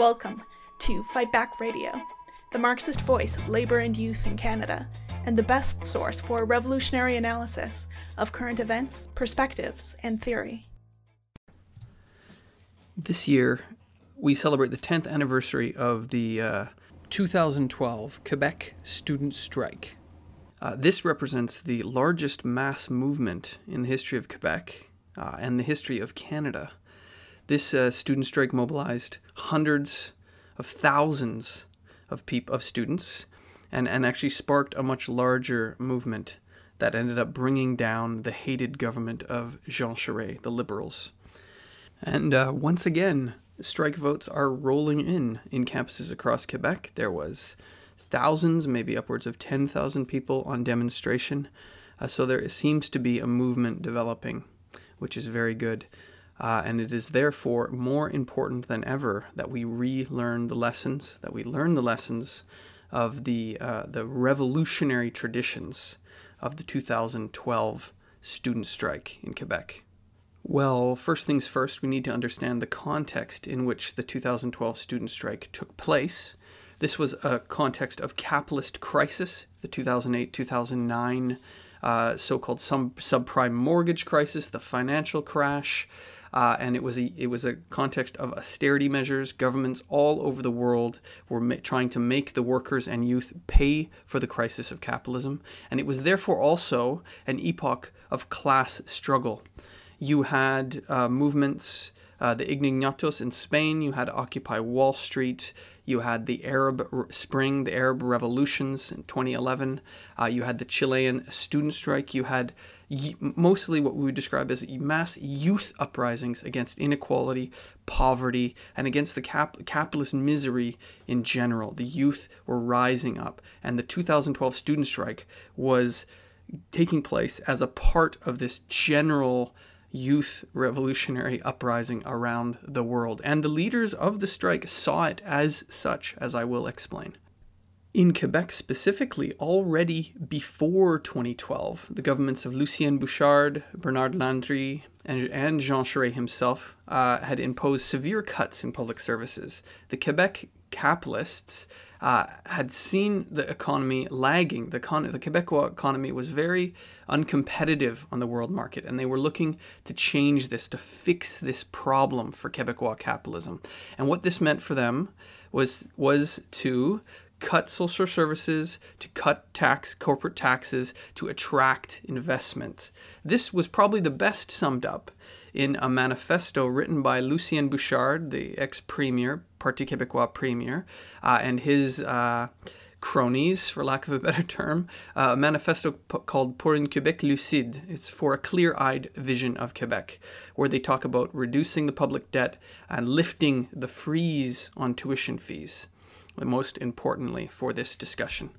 Welcome to Fight Back Radio, the Marxist voice of labor and youth in Canada, and the best source for revolutionary analysis of current events, perspectives, and theory. This year, we celebrate the 10th anniversary of the uh, 2012 Quebec student strike. Uh, this represents the largest mass movement in the history of Quebec uh, and the history of Canada. This uh, student strike mobilized hundreds of thousands of peop- of students and, and actually sparked a much larger movement that ended up bringing down the hated government of Jean Charest, the Liberals. And uh, once again, strike votes are rolling in in campuses across Quebec. There was thousands, maybe upwards of 10,000 people on demonstration. Uh, so there seems to be a movement developing, which is very good. Uh, and it is therefore more important than ever that we relearn the lessons, that we learn the lessons of the, uh, the revolutionary traditions of the 2012 student strike in Quebec. Well, first things first, we need to understand the context in which the 2012 student strike took place. This was a context of capitalist crisis, the 2008 2009 uh, so called subprime mortgage crisis, the financial crash. Uh, and it was a it was a context of austerity measures. Governments all over the world were ma- trying to make the workers and youth pay for the crisis of capitalism, and it was therefore also an epoch of class struggle. You had uh, movements, uh, the Indignados in Spain. You had Occupy Wall Street. You had the Arab Spring, the Arab revolutions in 2011. Uh, you had the Chilean student strike. You had mostly what we would describe as mass youth uprisings against inequality, poverty, and against the cap- capitalist misery in general. The youth were rising up, and the 2012 student strike was taking place as a part of this general youth revolutionary uprising around the world. And the leaders of the strike saw it as such, as I will explain. In Quebec specifically, already before 2012, the governments of Lucien Bouchard, Bernard Landry, and, and Jean Charest himself uh, had imposed severe cuts in public services. The Quebec capitalists uh, had seen the economy lagging. The, con- the Quebecois economy was very uncompetitive on the world market, and they were looking to change this, to fix this problem for Quebecois capitalism. And what this meant for them was was to cut social services, to cut tax corporate taxes, to attract investment. This was probably the best summed up in a manifesto written by Lucien Bouchard, the ex-premier, Parti Québécois premier, uh, and his uh, cronies, for lack of a better term, uh, a manifesto p- called Pour un Québec lucide. It's for a clear eyed vision of Quebec, where they talk about reducing the public debt and lifting the freeze on tuition fees most importantly for this discussion.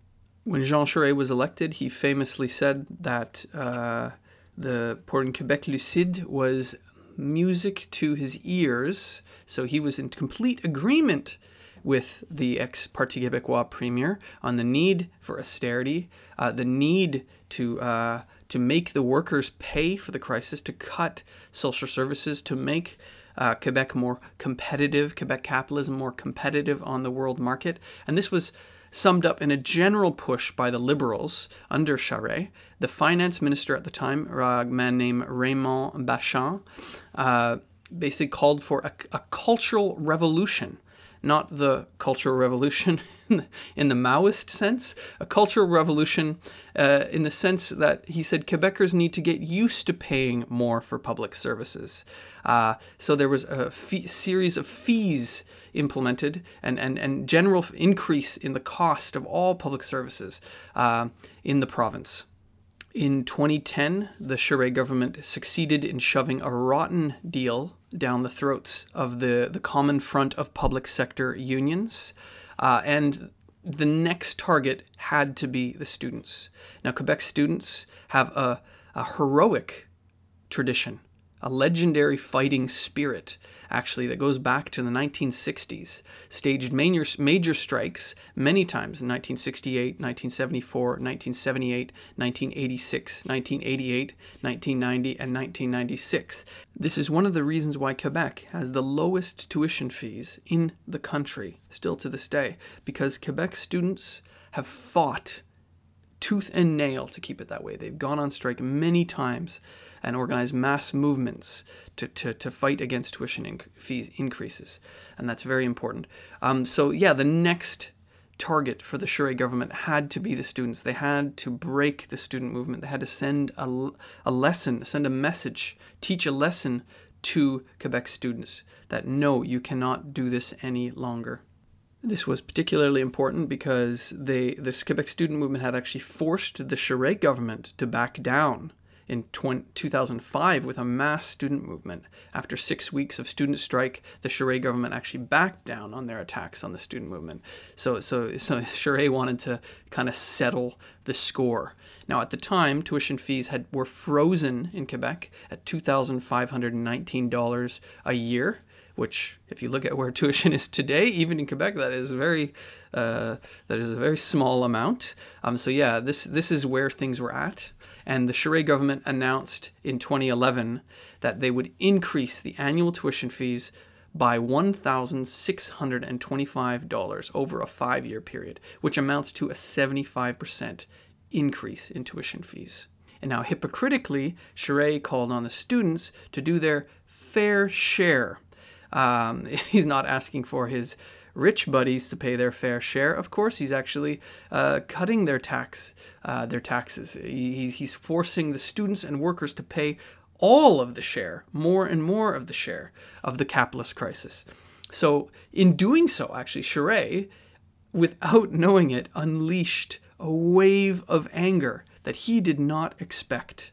When Jean Charest was elected, he famously said that uh, the Pour un Québec lucide was music to his ears, so he was in complete agreement with the ex Parti Québécois premier on the need for austerity, uh, the need to uh, to make the workers pay for the crisis, to cut social services, to make uh, Quebec more competitive, Quebec capitalism more competitive on the world market. And this was summed up in a general push by the Liberals under Charest. The finance minister at the time, a man named Raymond Bachand, uh, basically called for a, a cultural revolution not the Cultural Revolution in the Maoist sense, a cultural revolution uh, in the sense that he said Quebecers need to get used to paying more for public services. Uh, so there was a fee- series of fees implemented and, and, and general increase in the cost of all public services uh, in the province. In 2010, the Charest government succeeded in shoving a rotten deal down the throats of the, the common front of public sector unions. Uh, and the next target had to be the students. Now, Quebec students have a, a heroic tradition a legendary fighting spirit, actually, that goes back to the 1960s, staged major, major strikes many times in 1968, 1974, 1978, 1986, 1988, 1990, and 1996. This is one of the reasons why Quebec has the lowest tuition fees in the country, still to this day, because Quebec students have fought tooth and nail to keep it that way. They've gone on strike many times and organize mass movements to, to, to fight against tuition inc- fees increases. And that's very important. Um, so, yeah, the next target for the Charest government had to be the students. They had to break the student movement. They had to send a, a lesson, send a message, teach a lesson to Quebec students that no, you cannot do this any longer. This was particularly important because they, the Quebec student movement had actually forced the Charest government to back down in 20, 2005 with a mass student movement. After six weeks of student strike, the Charest government actually backed down on their attacks on the student movement. So, so, so Charest wanted to kind of settle the score. Now, at the time, tuition fees had were frozen in Quebec at $2,519 a year which, if you look at where tuition is today, even in Quebec, that is very uh, that is a very small amount. Um, so yeah, this this is where things were at, and the Charest government announced in 2011 that they would increase the annual tuition fees by $1,625 over a five year period, which amounts to a 75% increase in tuition fees. And now, hypocritically, Charest called on the students to do their fair share um, he's not asking for his rich buddies to pay their fair share. Of course, he's actually uh, cutting their tax, uh, their taxes. He, he's forcing the students and workers to pay all of the share, more and more of the share of the capitalist crisis. So, in doing so, actually, Charest, without knowing it, unleashed a wave of anger that he did not expect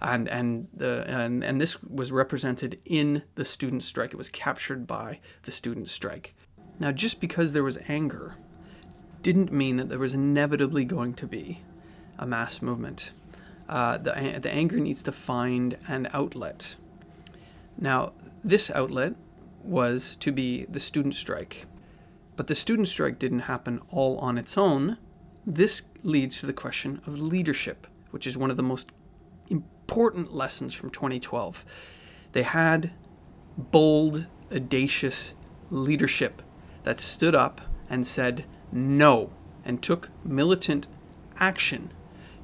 and and the and, and this was represented in the student strike. It was captured by the student strike. Now, just because there was anger, didn't mean that there was inevitably going to be a mass movement. Uh, the the anger needs to find an outlet. Now, this outlet was to be the student strike. But the student strike didn't happen all on its own. This leads to the question of leadership, which is one of the most important lessons from 2012. They had bold, audacious leadership that stood up and said no and took militant action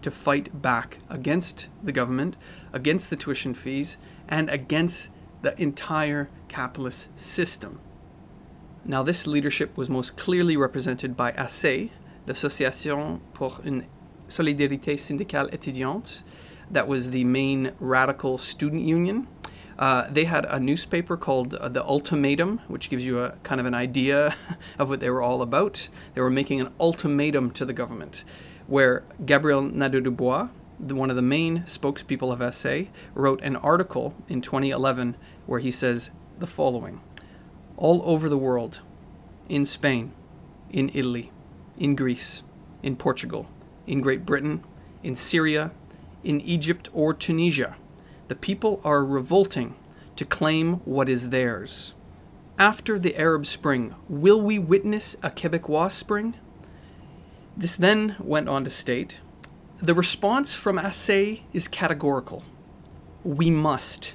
to fight back against the government, against the tuition fees, and against the entire capitalist system. Now, this leadership was most clearly represented by ASSE, l'Association pour une Solidarité Syndicale Étudiante, that was the main radical student union. Uh, they had a newspaper called uh, The Ultimatum, which gives you a kind of an idea of what they were all about. They were making an ultimatum to the government, where Gabriel Nadeau-Dubois, one of the main spokespeople of ASSE, wrote an article in 2011 where he says the following All over the world, in Spain, in Italy, in Greece, in Portugal, in Great Britain, in Syria, in Egypt or Tunisia. The people are revolting to claim what is theirs. After the Arab Spring, will we witness a Quebecois Spring? This then went on to state the response from ASSE is categorical. We must.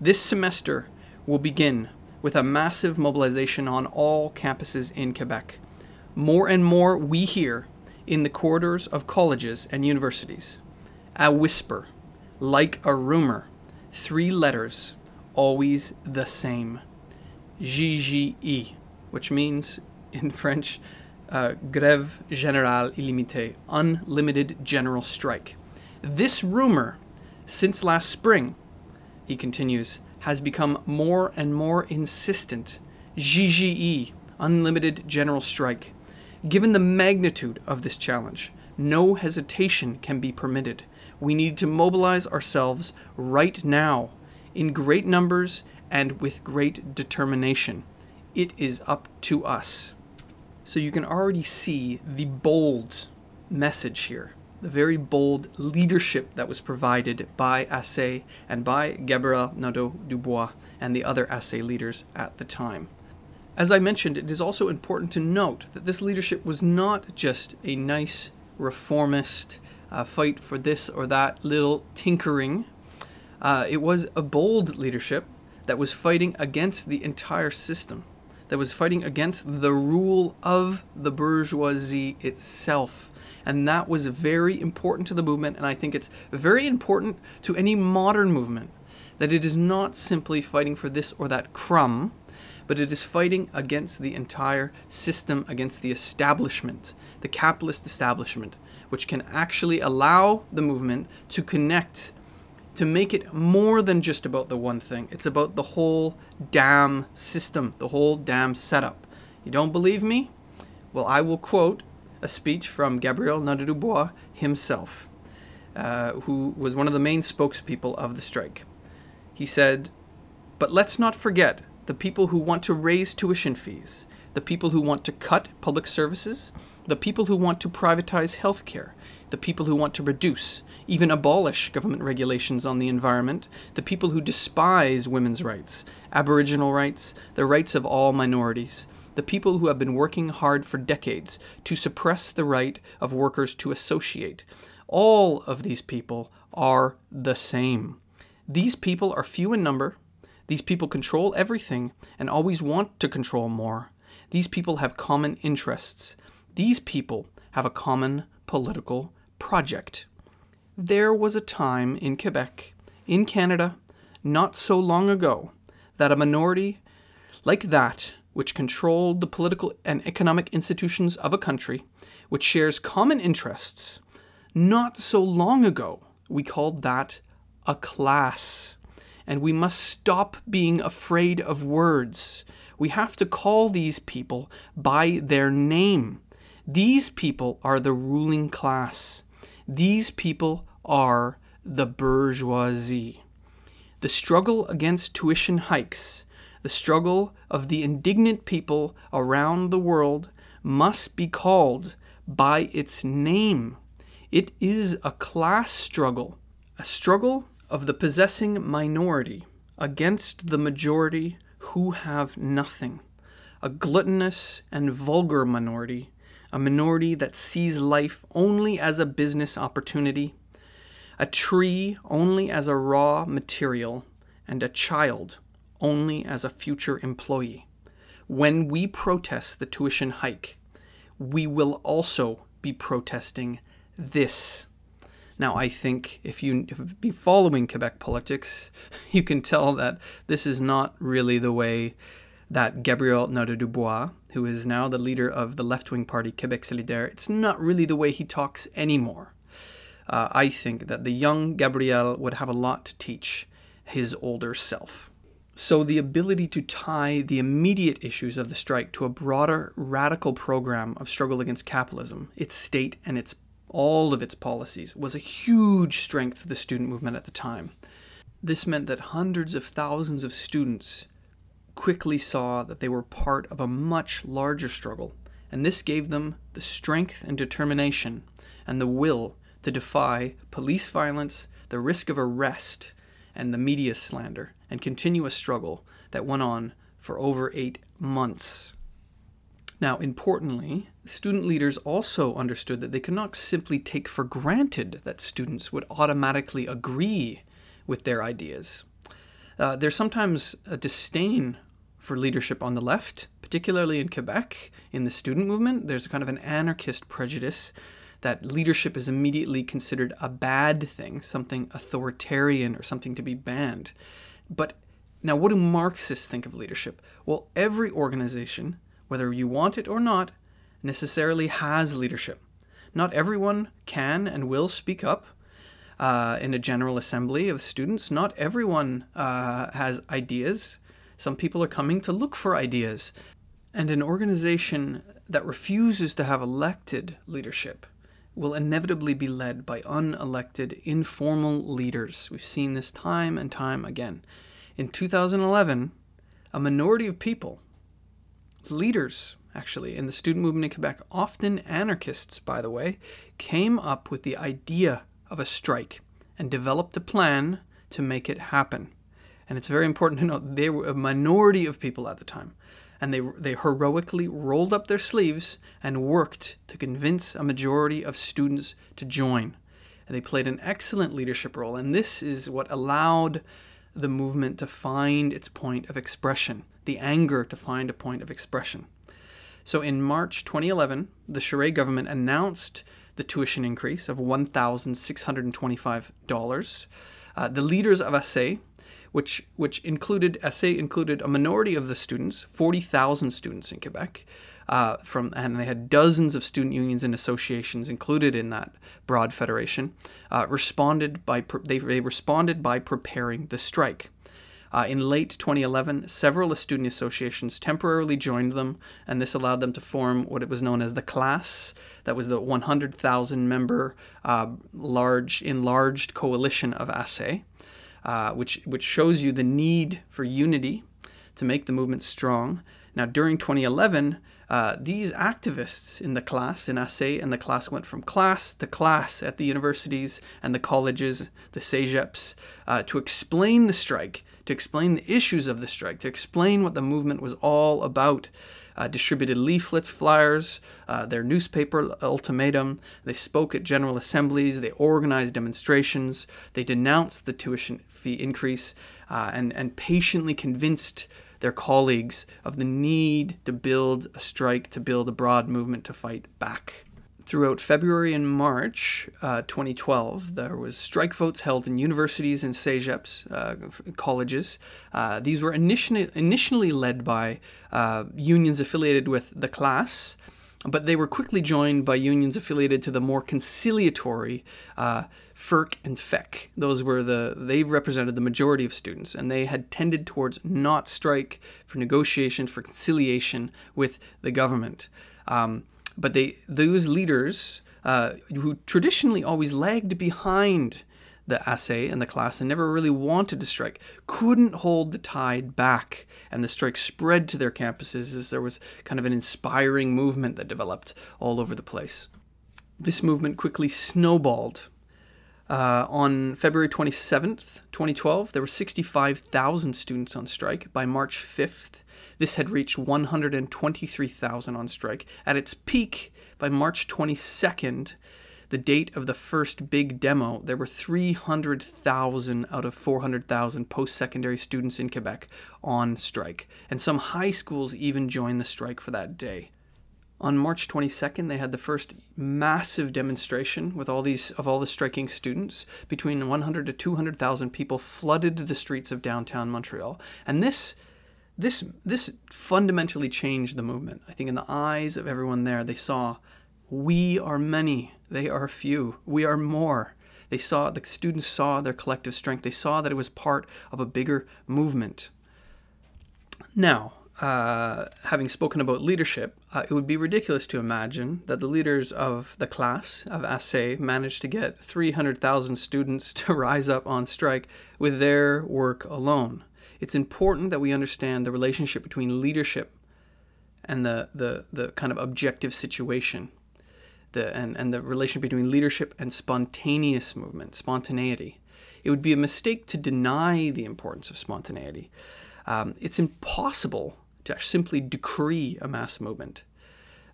This semester will begin with a massive mobilization on all campuses in Quebec. More and more we hear in the corridors of colleges and universities a whisper, like a rumor, three letters, always the same. GGI, which means in French, uh, Grève Générale Illimitée, Unlimited General Strike. This rumor, since last spring, he continues, has become more and more insistent. GGI, Unlimited General Strike. Given the magnitude of this challenge, no hesitation can be permitted. We need to mobilize ourselves right now in great numbers and with great determination. It is up to us. So you can already see the bold message here, the very bold leadership that was provided by ASSE and by Gabriel Nadeau-Dubois and the other ASSE leaders at the time. As I mentioned, it is also important to note that this leadership was not just a nice reformist uh, fight for this or that little tinkering. Uh, it was a bold leadership that was fighting against the entire system, that was fighting against the rule of the bourgeoisie itself. And that was very important to the movement, and I think it's very important to any modern movement that it is not simply fighting for this or that crumb, but it is fighting against the entire system, against the establishment, the capitalist establishment, which can actually allow the movement to connect, to make it more than just about the one thing. It's about the whole damn system, the whole damn setup. You don't believe me? Well, I will quote a speech from Gabriel Nadeau-Dubois himself, uh, who was one of the main spokespeople of the strike. He said, But let's not forget the people who want to raise tuition fees, the people who want to cut public services, the people who want to privatize healthcare, the people who want to reduce, even abolish government regulations on the environment, the people who despise women's rights, Aboriginal rights, the rights of all minorities, the people who have been working hard for decades to suppress the right of workers to associate. All of these people are the same. These people are few in number, these people control everything and always want to control more. These people have common interests. These people have a common political project. There was a time in Quebec, in Canada, not so long ago, that a minority like that, which controlled the political and economic institutions of a country, which shares common interests, not so long ago, we called that a class and we must stop being afraid of words. We have to call these people by their name. These people are the ruling class. These people are the bourgeoisie. The struggle against tuition hikes, the struggle of the indignant people around the world, must be called by its name. It is a class struggle, a struggle of the possessing minority against the majority who have nothing, a gluttonous and vulgar minority, a minority that sees life only as a business opportunity, a tree only as a raw material, and a child only as a future employee. When we protest the tuition hike, we will also be protesting this. Now, I think if you be following Quebec politics, you can tell that this is not really the way that Gabriel Nadeau-Dubois, who is now the leader of the left-wing party Quebec Solidaire, it's not really the way he talks anymore. Uh, I think that the young Gabriel would have a lot to teach his older self. So, the ability to tie the immediate issues of the strike to a broader, radical program of struggle against capitalism, its state, and its all of its policies, was a huge strength for the student movement at the time. This meant that hundreds of thousands of students quickly saw that they were part of a much larger struggle, and this gave them the strength and determination and the will to defy police violence, the risk of arrest, and the media slander, and continue a struggle that went on for over eight months. Now, importantly, student leaders also understood that they could not simply take for granted that students would automatically agree with their ideas. Uh, there's sometimes a disdain for leadership on the left, particularly in Quebec, in the student movement. There's kind of an anarchist prejudice that leadership is immediately considered a bad thing, something authoritarian or something to be banned. But now, what do Marxists think of leadership? Well, every organization whether you want it or not, necessarily has leadership. Not everyone can and will speak up uh, in a general assembly of students. Not everyone uh, has ideas. Some people are coming to look for ideas. And an organization that refuses to have elected leadership will inevitably be led by unelected, informal leaders. We've seen this time and time again. In 2011, a minority of people leaders actually, in the student movement in Quebec, often anarchists, by the way, came up with the idea of a strike and developed a plan to make it happen. And it's very important to note they were a minority of people at the time. And they, they heroically rolled up their sleeves and worked to convince a majority of students to join. And they played an excellent leadership role. And this is what allowed the movement to find its point of expression, the anger to find a point of expression. So in March 2011, the Charest government announced the tuition increase of $1,625. Uh, the leaders of ASSE, which which included ASSE included a minority of the students, 40,000 students in Quebec, uh, from and they had dozens of student unions and associations included in that broad federation. Uh, responded by they, they responded by preparing the strike. Uh, in late 2011, several student associations temporarily joined them, and this allowed them to form what it was known as the CLASSE. That was the 100,000 member uh, large enlarged coalition of ASSE, uh, which which shows you the need for unity to make the movement strong. Now, during 2011, uh, these activists in the CLASSE, in ASSE, and the CLASSE went from class to class at the universities and the colleges, the CEGEPs, uh, to explain the strike, to explain the issues of the strike, to explain what the movement was all about. Uh, distributed leaflets, flyers, uh, their newspaper ultimatum. They spoke at general assemblies. They organized demonstrations. They denounced the tuition fee increase uh, and, and patiently convinced their colleagues of the need to build a strike, to build a broad movement to fight back. Throughout February and March uh, 2012, there was strike votes held in universities and CEGEPs, uh, colleges. Uh, these were initially, initially led by uh, unions affiliated with the CLASSE, but they were quickly joined by unions affiliated to the more conciliatory uh, FEUQ and FECQ. Those were the they represented the majority of students, and they had tended towards not strike for negotiation for conciliation with the government. Um, but they those leaders uh, who traditionally always lagged behind the ASSE and the CLASSE and never really wanted to strike couldn't hold the tide back. And the strike spread to their campuses as there was kind of an inspiring movement that developed all over the place. This movement quickly snowballed. Uh, on February 27th, 2012, there were 65,000 students on strike. By March 5th, this had reached 123,000 on strike. At its peak, by March 22nd, the date of the first big demo, there were 300,000 out of 400,000 post secondary students in Quebec on strike. And some high schools even joined the strike for that day. On March 22nd, they had the first massive demonstration with all these of all the striking students. Between 100 to 200,000 people flooded the streets of downtown Montreal, and this this this fundamentally changed the movement. I think in the eyes of everyone there, they saw we are many, they are few, we are more. They saw the students saw their collective strength. They saw that it was part of a bigger movement. Now, uh, having spoken about leadership, uh, it would be ridiculous to imagine that the leaders of the CLASSE of ASSE managed to get 300,000 students to rise up on strike with their work alone. It's important that we understand the relationship between leadership and the, the, the kind of objective situation, the, and, and the relation between leadership and spontaneous movement, spontaneity. It would be a mistake to deny the importance of spontaneity. Um, it's impossible to simply decree a mass movement.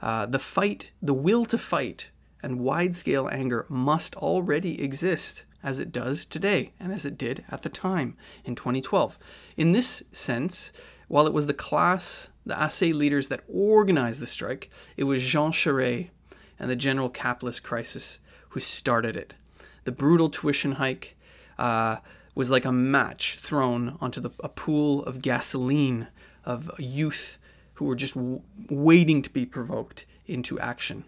Uh, the fight, the will to fight, and wide scale anger must already exist as it does today and as it did at the time in 2012. In this sense, while it was the CLASSE, the ASSE leaders that organized the strike, it was Jean Charest and the general capitalist crisis who started it. The brutal tuition hike uh, was like a match thrown onto the, a pool of gasoline of youth who were just w- waiting to be provoked into action.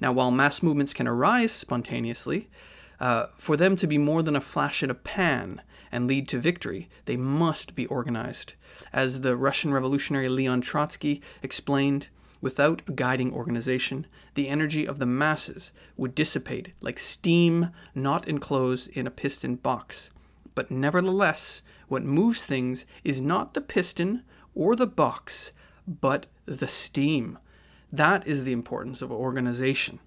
Now, while mass movements can arise spontaneously, uh, for them to be more than a flash in a pan and lead to victory, they must be organized. As the Russian revolutionary Leon Trotsky explained, without a guiding organization, the energy of the masses would dissipate like steam not enclosed in a piston box. But nevertheless, what moves things is not the piston or the box, but the steam. That is the importance of organization.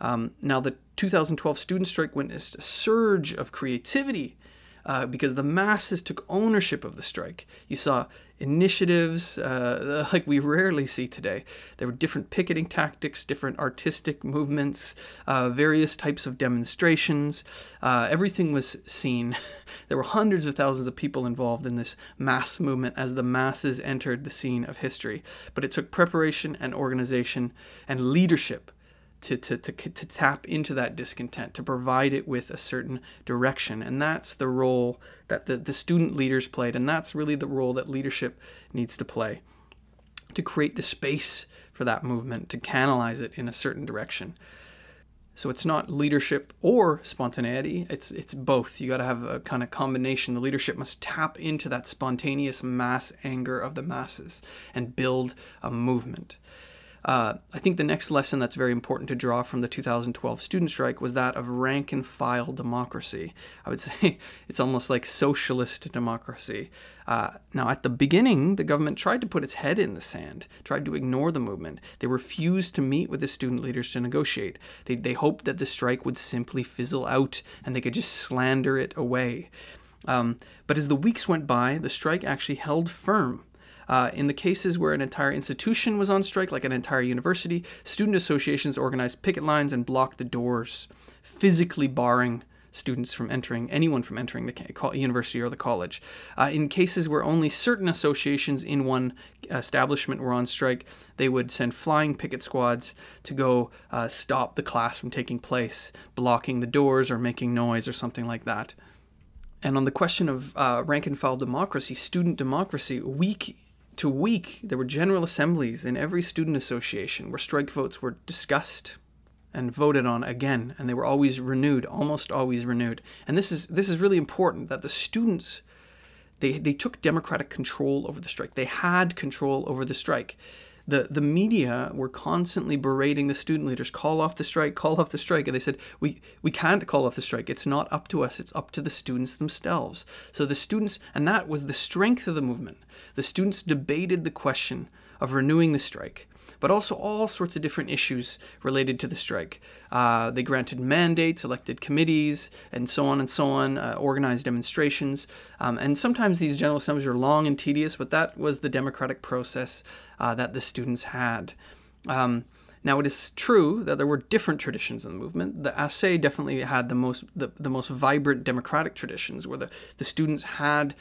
Um, now, the 2012 student strike witnessed a surge of creativity uh, because the masses took ownership of the strike. You saw initiatives uh, like we rarely see today. There were different picketing tactics, different artistic movements, uh, various types of demonstrations. Uh, everything was seen. there were hundreds of thousands of people involved in this mass movement as the masses entered the scene of history. But it took preparation and organization and leadership to, to, to, to tap into that discontent, to provide it with a certain direction. And that's the role that the, the student leaders played. And that's really the role that leadership needs to play to create the space for that movement, to canalize it in a certain direction. So it's not leadership or spontaneity. It's it's both. You got to have a kind of combination. The leadership must tap into that spontaneous mass anger of the masses and build a movement. Uh, I think the next lesson that's very important to draw from the 2012 student strike was that of rank and file democracy. I would say it's almost like socialist democracy. Uh, now, at the beginning, the government tried to put its head in the sand, tried to ignore the movement. They refused to meet with the student leaders to negotiate. They, they hoped that the strike would simply fizzle out and they could just slander it away. Um, but as the weeks went by, the strike actually held firm. Uh, in the cases where an entire institution was on strike, like an entire university, student associations organized picket lines and blocked the doors, physically barring students from entering, anyone from entering the university or the college. Uh, in cases where only certain associations in one establishment were on strike, they would send flying picket squads to go uh, stop the class from taking place, blocking the doors or making noise or something like that. And on the question of uh, rank and file democracy, student democracy, week to week, there were general assemblies in every student association where strike votes were discussed and voted on again, and they were always renewed, almost always renewed. And this is this is really important that the students they, they took democratic control over the strike. They had control over the strike the the media were constantly berating the student leaders call off the strike call off the strike and they said we we can't call off the strike. It's not up to us. It's up to the students themselves. So the students and that was the strength of the movement. The students debated the question of renewing the strike but also all sorts of different issues related to the strike. Uh, they granted mandates, elected committees, and so on and so on, uh, organized demonstrations. Um, and sometimes these General Assemblies are long and tedious, but that was the democratic process uh, that the students had. Um, now it is true that there were different traditions in the movement. The ASSE definitely had the most the, the most vibrant democratic traditions, where the, the students had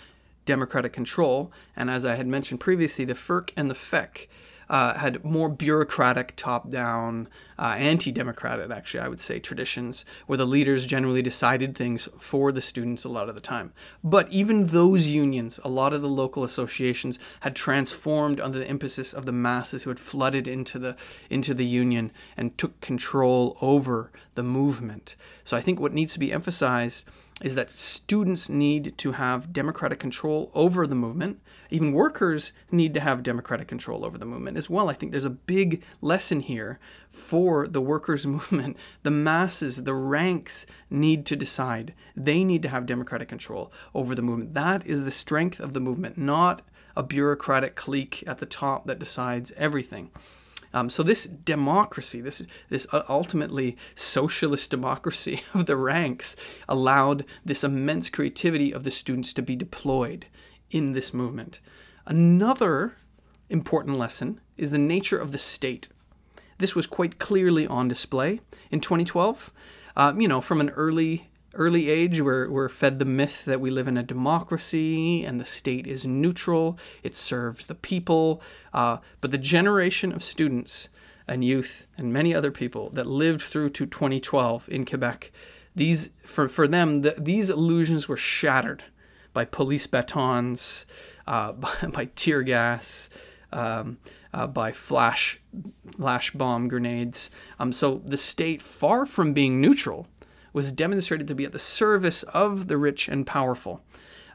democratic control. And as I had mentioned previously, the FEUQ and the FECQ uh, had more bureaucratic, top down, uh, anti democratic, actually, I would say, traditions where the leaders generally decided things for the students a lot of the time. But even those unions, a lot of the local associations, had transformed under the emphasis of the masses who had flooded into the, into the union and took control over the movement. So I think what needs to be emphasized is that students need to have democratic control over the movement. Even workers need to have democratic control over the movement as well. I think there's a big lesson here for the workers' movement. The masses, the ranks need to decide. They need to have democratic control over the movement. That is the strength of the movement, not a bureaucratic clique at the top that decides everything. Um, so this democracy, this this ultimately socialist democracy of the ranks, allowed this immense creativity of the students to be deployed in this movement. Another important lesson is the nature of the state. This was quite clearly on display in 2012. Uh, you know, from an early early age, we're, we're fed the myth that we live in a democracy and the state is neutral, it serves the people. Uh, but the generation of students and youth and many other people that lived through to 2012 in Quebec, these for, for them, the, these illusions were shattered by police batons, uh, by, by, tear gas, um, uh, by flash, flash bomb grenades. Um, so the state, far from being neutral, was demonstrated to be at the service of the rich and powerful.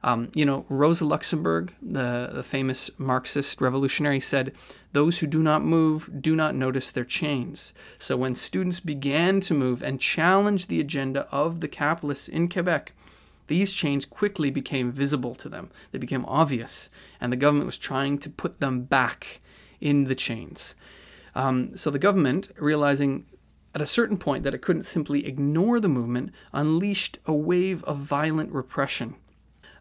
Um, you know, Rosa Luxemburg, the, the famous Marxist revolutionary, said, Those who do not move do not notice their chains. So when students began to move and challenge the agenda of the capitalists in Quebec, these chains quickly became visible to them. They became obvious, and the government was trying to put them back in the chains. Um, so the government, realizing at a certain point that it couldn't simply ignore the movement, unleashed a wave of violent repression.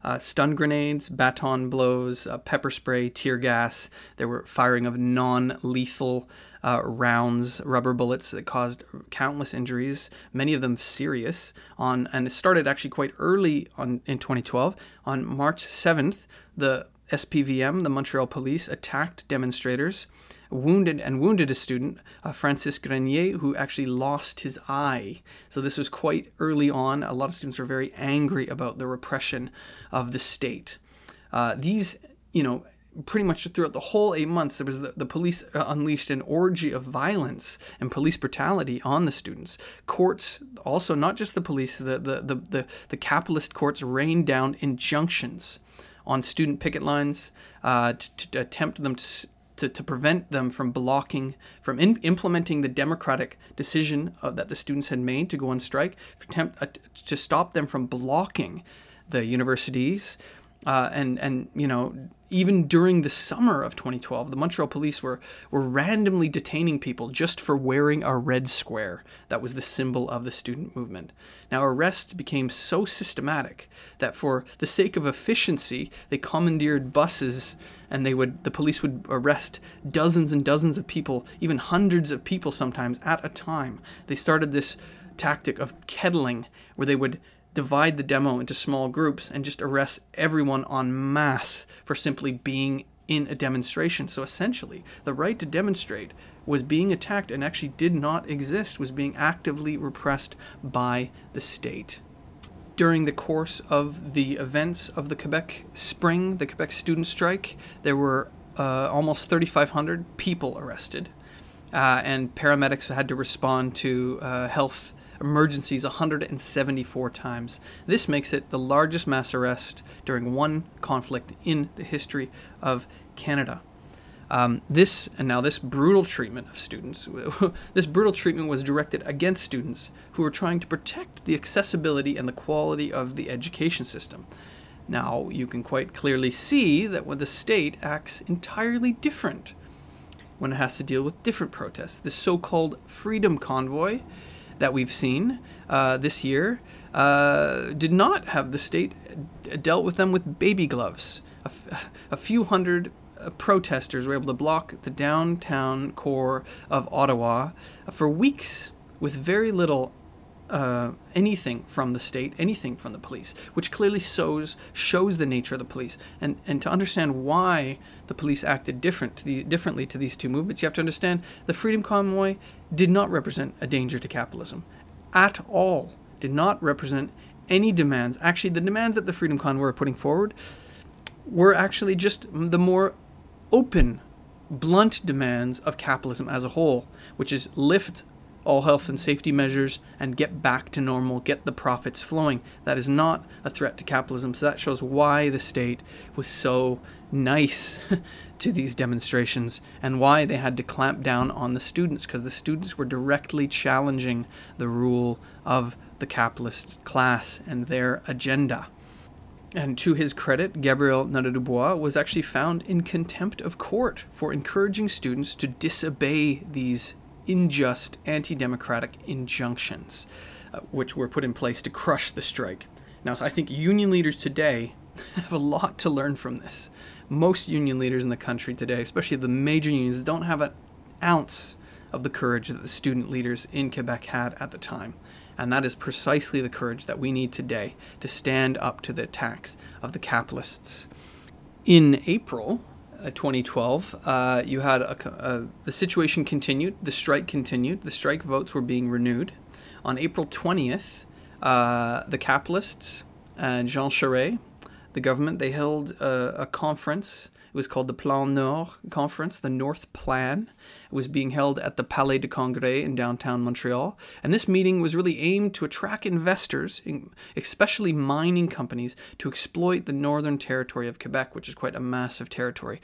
Uh, stun grenades, baton blows, uh, pepper spray, tear gas. There were firing of non lethal uh, rounds, rubber bullets that caused countless injuries, many of them serious. On and it started actually quite early on in 2012. On March 7th, the SPVM, the Montreal Police, attacked demonstrators, wounded and wounded a student, uh, Francis Grenier, who actually lost his eye. So this was quite early on. A lot of students were very angry about the repression of the state. Uh, these, you know, pretty much throughout the whole eight months, there was the, the police uh, unleashed an orgy of violence and police brutality on the students. Courts, also not just the police, the the the the, the capitalist courts rained down injunctions on student picket lines uh, to, to, attempt them to, to, to, prevent them from blocking, from in, implementing the democratic decision uh, that the students had made to go on strike, to, attempt, uh, to stop them from blocking the universities. Uh, and and you know even during the summer of 2012, the Montreal police were were randomly detaining people just for wearing a red square that was the symbol of the student movement. Now arrests became so systematic that for the sake of efficiency, they commandeered buses and they would the police would arrest dozens and dozens of people, even hundreds of people sometimes at a time. They started this tactic of kettling where they would divide the demo into small groups and just arrest everyone en masse for simply being in a demonstration. So essentially, the right to demonstrate was being attacked and actually did not exist, was being actively repressed by the state. During the course of the events of the Quebec Spring, the Quebec student strike, there were uh, almost 3,500 people arrested, uh, and paramedics had to respond to uh, health emergencies 174 times. This makes it the largest mass arrest during one conflict in the history of Canada. Um, this and now this brutal treatment of students, this brutal treatment was directed against students who were trying to protect the accessibility and the quality of the education system. Now you can quite clearly see that when the state acts entirely different when it has to deal with different protests. This so-called freedom convoy that we've seen uh, this year uh, did not have the state dealt with them with baby gloves. A, f- a few hundred uh, protesters were able to block the downtown core of Ottawa for weeks with very little uh, anything from the state, anything from the police, which clearly shows shows the nature of the police. And and to understand why the police acted different to the, differently to these two movements, you have to understand the Freedom Convoy did not represent a danger to capitalism, at all. Did not represent any demands. Actually, the demands that the Freedom Convoy were putting forward were actually just the more open, blunt demands of capitalism as a whole, which is lift all health and safety measures and get back to normal, get the profits flowing. That is not a threat to capitalism. So that shows why the state was so nice to these demonstrations and why they had to clamp down on the students because the students were directly challenging the rule of the capitalist class and their agenda. And to his credit, Gabriel Nadeau-Dubois was actually found in contempt of court for encouraging students to disobey these unjust, anti democratic injunctions, uh, which were put in place to crush the strike. Now, I think union leaders today have a lot to learn from this. Most union leaders in the country today, especially the major unions, don't have an ounce of the courage that the student leaders in Quebec had at the time. And that is precisely the courage that we need today to stand up to the attacks of the capitalists. In April, 2012, uh, you had a, a, the situation continued, the strike continued, the strike votes were being renewed. On April 20th, uh, the capitalists and Jean Charest, the government, they held a, a conference it was called the Plan Nord Conference, the North Plan. It was being held at the Palais de Congrès in downtown Montreal. And this meeting was really aimed to attract investors, especially mining companies, to exploit the northern territory of Quebec, which is quite a massive territory.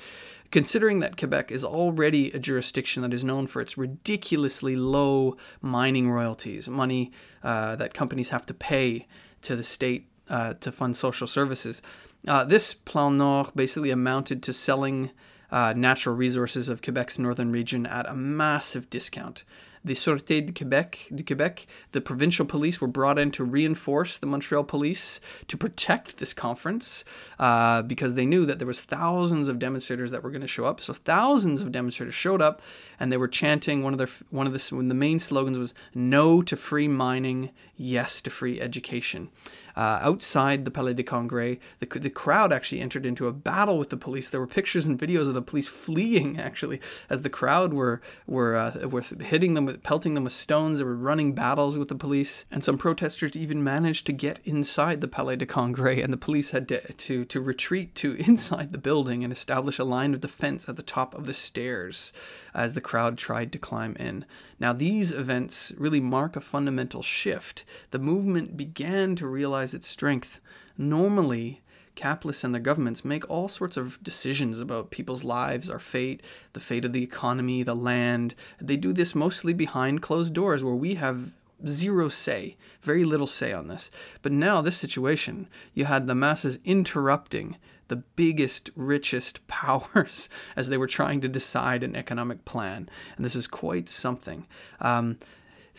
Considering that Quebec is already a jurisdiction that is known for its ridiculously low mining royalties, money uh, that companies have to pay to the state uh, to fund social services, uh, this Plan Nord basically amounted to selling uh, natural resources of Quebec's northern region at a massive discount the Sûreté de Québec, de Quebec, the provincial police were brought in to reinforce the Montreal police to protect this conference uh, because they knew that there was thousands of demonstrators that were going to show up. So thousands of demonstrators showed up, and they were chanting one of their one of the the main slogans was "No to free mining, yes to free education." Uh, outside the Palais de Congrès, the, the crowd actually entered into a battle with the police. There were pictures and videos of the police fleeing, actually, as the crowd were were uh, were hitting them with pelting them with stones. They were running battles with the police, and some protesters even managed to get inside the Palais de Congrès, and the police had to to, to retreat to inside the building and establish a line of defense at the top of the stairs as the crowd tried to climb in. Now, these events really mark a fundamental shift. The movement began to realize its strength. Normally, capitalists and their governments make all sorts of decisions about people's lives, our fate, the fate of the economy, the land. They do this mostly behind closed doors where we have zero say, very little say on this. But now, this situation, you had the masses interrupting the biggest, richest powers as they were trying to decide an economic plan. And this is quite something. Um,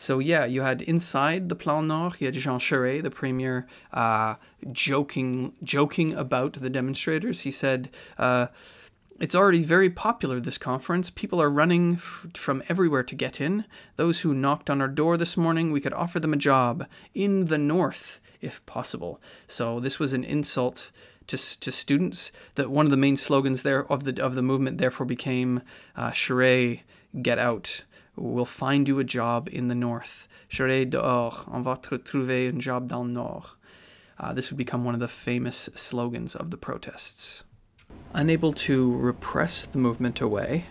so yeah, you had inside the Plan Nord, you had Jean Charest, the premier, uh, joking joking about the demonstrators. He said, uh, "It's already very popular this conference. People are running f- from everywhere to get in. Those who knocked on our door this morning, we could offer them a job in the north, if possible." So this was an insult to, to students. That one of the main slogans there of the of the movement therefore became uh, "Charest, get out. We'll find you a job in the north. Charest dehors. On va trouver un job dans le nord." Uh, this would become one of the famous slogans of the protests. Unable to repress the movement away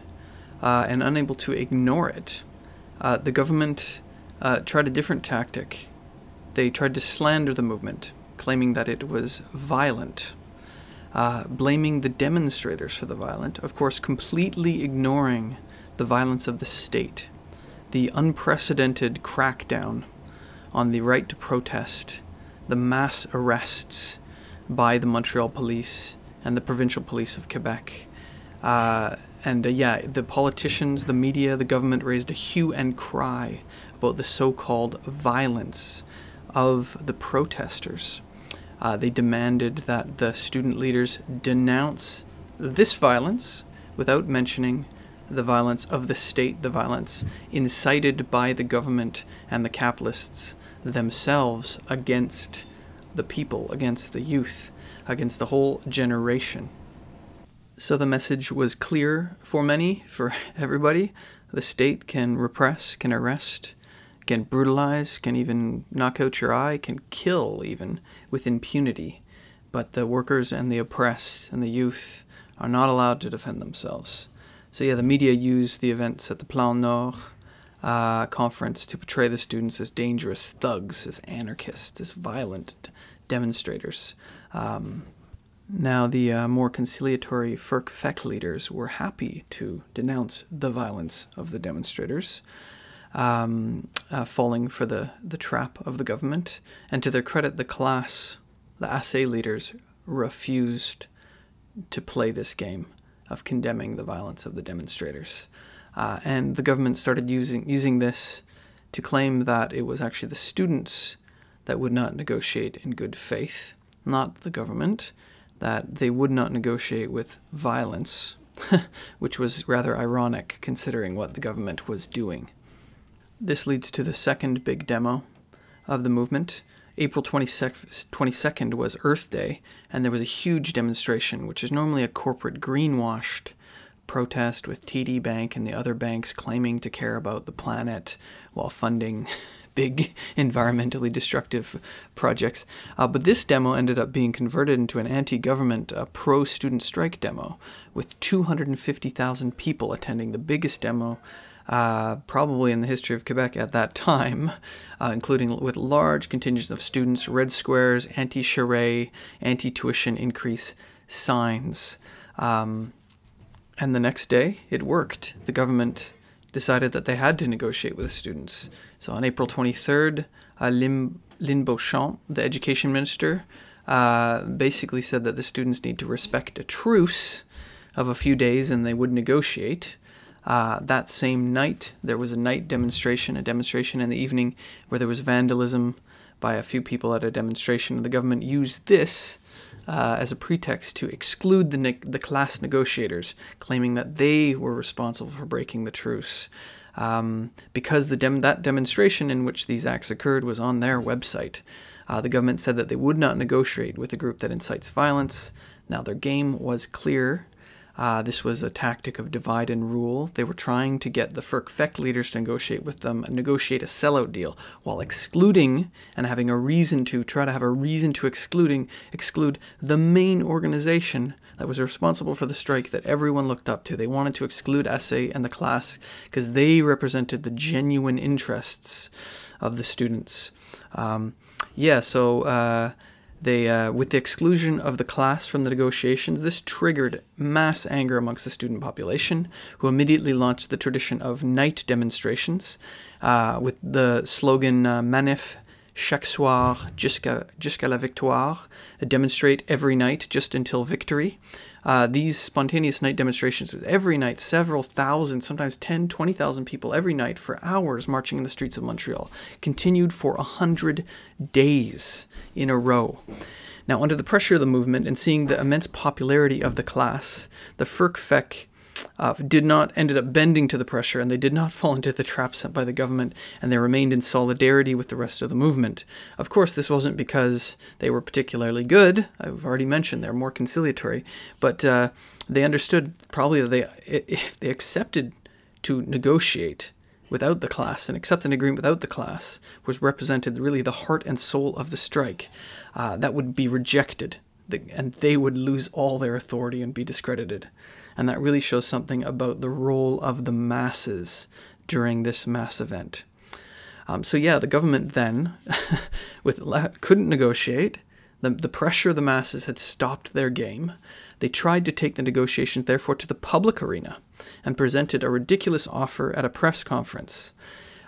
uh, and unable to ignore it, uh, the government uh, tried a different tactic. They tried to slander the movement, claiming that it was violent uh, blaming the demonstrators for the violence, of course, completely ignoring the violence of the state, the unprecedented crackdown on the right to protest, the mass arrests by the Montreal police and the provincial police of Quebec. Uh, and uh, yeah, the politicians, the media, the government raised a hue and cry about the so called violence of the protesters. Uh, they demanded that the student leaders denounce this violence without mentioning the violence of the state, the violence incited by the government and the capitalists themselves against the people, against the youth, against the whole generation. So the message was clear for many, for everybody. The state can repress, can arrest, can brutalize, can even knock out your eye, can kill even with impunity. But the workers and the oppressed and the youth are not allowed to defend themselves. So, yeah, the media used the events at the Plan Nord uh, conference to portray the students as dangerous thugs, as anarchists, as violent demonstrators. Um, now, the uh, more conciliatory FEUQ FECQ leaders were happy to denounce the violence of the demonstrators um, uh, falling for the, the trap of the government. And to their credit, the CLASSE, the ASSE leaders, refused to play this game of condemning the violence of the demonstrators. Uh, and the government started using, using this to claim that it was actually the students that would not negotiate in good faith, not the government, that they would not negotiate with violence, which was rather ironic considering what the government was doing. This leads to the second big demo of the movement. April 22nd was Earth Day, and there was a huge demonstration, which is normally a corporate greenwashed protest with TD Bank and the other banks claiming to care about the planet while funding big environmentally destructive projects. Uh, but this demo ended up being converted into an anti government uh, pro student strike demo with 250,000 people attending the biggest demo uh, probably in the history of Quebec at that time, uh, including with large contingents of students, red squares, anti Charest, anti tuition increase signs. Um, and the next day, it worked. The government decided that they had to negotiate with the students. So on April 23rd, uh, Line, Beauchamp, the education minister, uh, basically said that the students need to respect a truce of a few days and they would negotiate. Uh, that same night, there was a night demonstration, a demonstration in the evening where there was vandalism by a few people at a demonstration. The government used this uh, as a pretext to exclude the, ne- the CLASSE negotiators, claiming that they were responsible for breaking the truce. Um, because the dem- that demonstration in which these acts occurred was on their website. Uh, the government said that they would not negotiate with a group that incites violence. Now, their game was clear. Uh, this was a tactic of divide and rule. They were trying to get the FEUQ leaders to negotiate with them, negotiate a sellout deal, while excluding and having a reason to try to have a reason to excluding exclude the main organization that was responsible for the strike that everyone looked up to. They wanted to exclude ASSE and the CLASSE because they represented the genuine interests of the students. Um, yeah, so. Uh, they, uh, with the exclusion of the CLASSE from the negotiations, this triggered mass anger amongst the student population, who immediately launched the tradition of night demonstrations uh, with the slogan uh, Manif chaque soir jusqu'à jusqu'à la victoire, demonstrate every night just until victory. Uh, these spontaneous night demonstrations, with every night, several thousand, sometimes 10, 20,000 people every night for hours marching in the streets of Montreal, continued for a hundred days in a row. Now, under the pressure of the movement and seeing the immense popularity of the CLASSE, the FEUQ uh, did not ended up bending to the pressure and they did not fall into the trap set by the government and they remained in solidarity with the rest of the movement. Of course, this wasn't because they were particularly good. I've already mentioned they're more conciliatory, but uh, they understood probably that they if they accepted to negotiate without the CLASSE and accept an agreement without the CLASSE, which represented really the heart and soul of the strike, uh, that would be rejected and they would lose all their authority and be discredited. And that really shows something about the role of the masses during this mass event. Um, so yeah, the government then, with couldn't negotiate. The, the pressure of the masses had stopped their game. They tried to take the negotiations, therefore, to the public arena and presented a ridiculous offer at a press conference.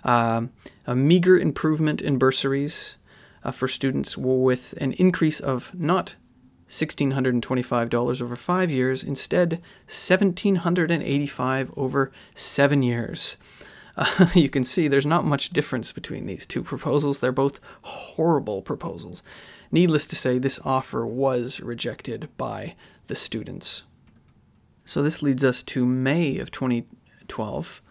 Um, a meager improvement in bursaries uh, for students with an increase of not $1,625 over five years, instead, 1,785 over seven years. Uh, you can see there's not much difference between these two proposals. They're both horrible proposals. Needless to say, this offer was rejected by the students. So this leads us to May of 2012.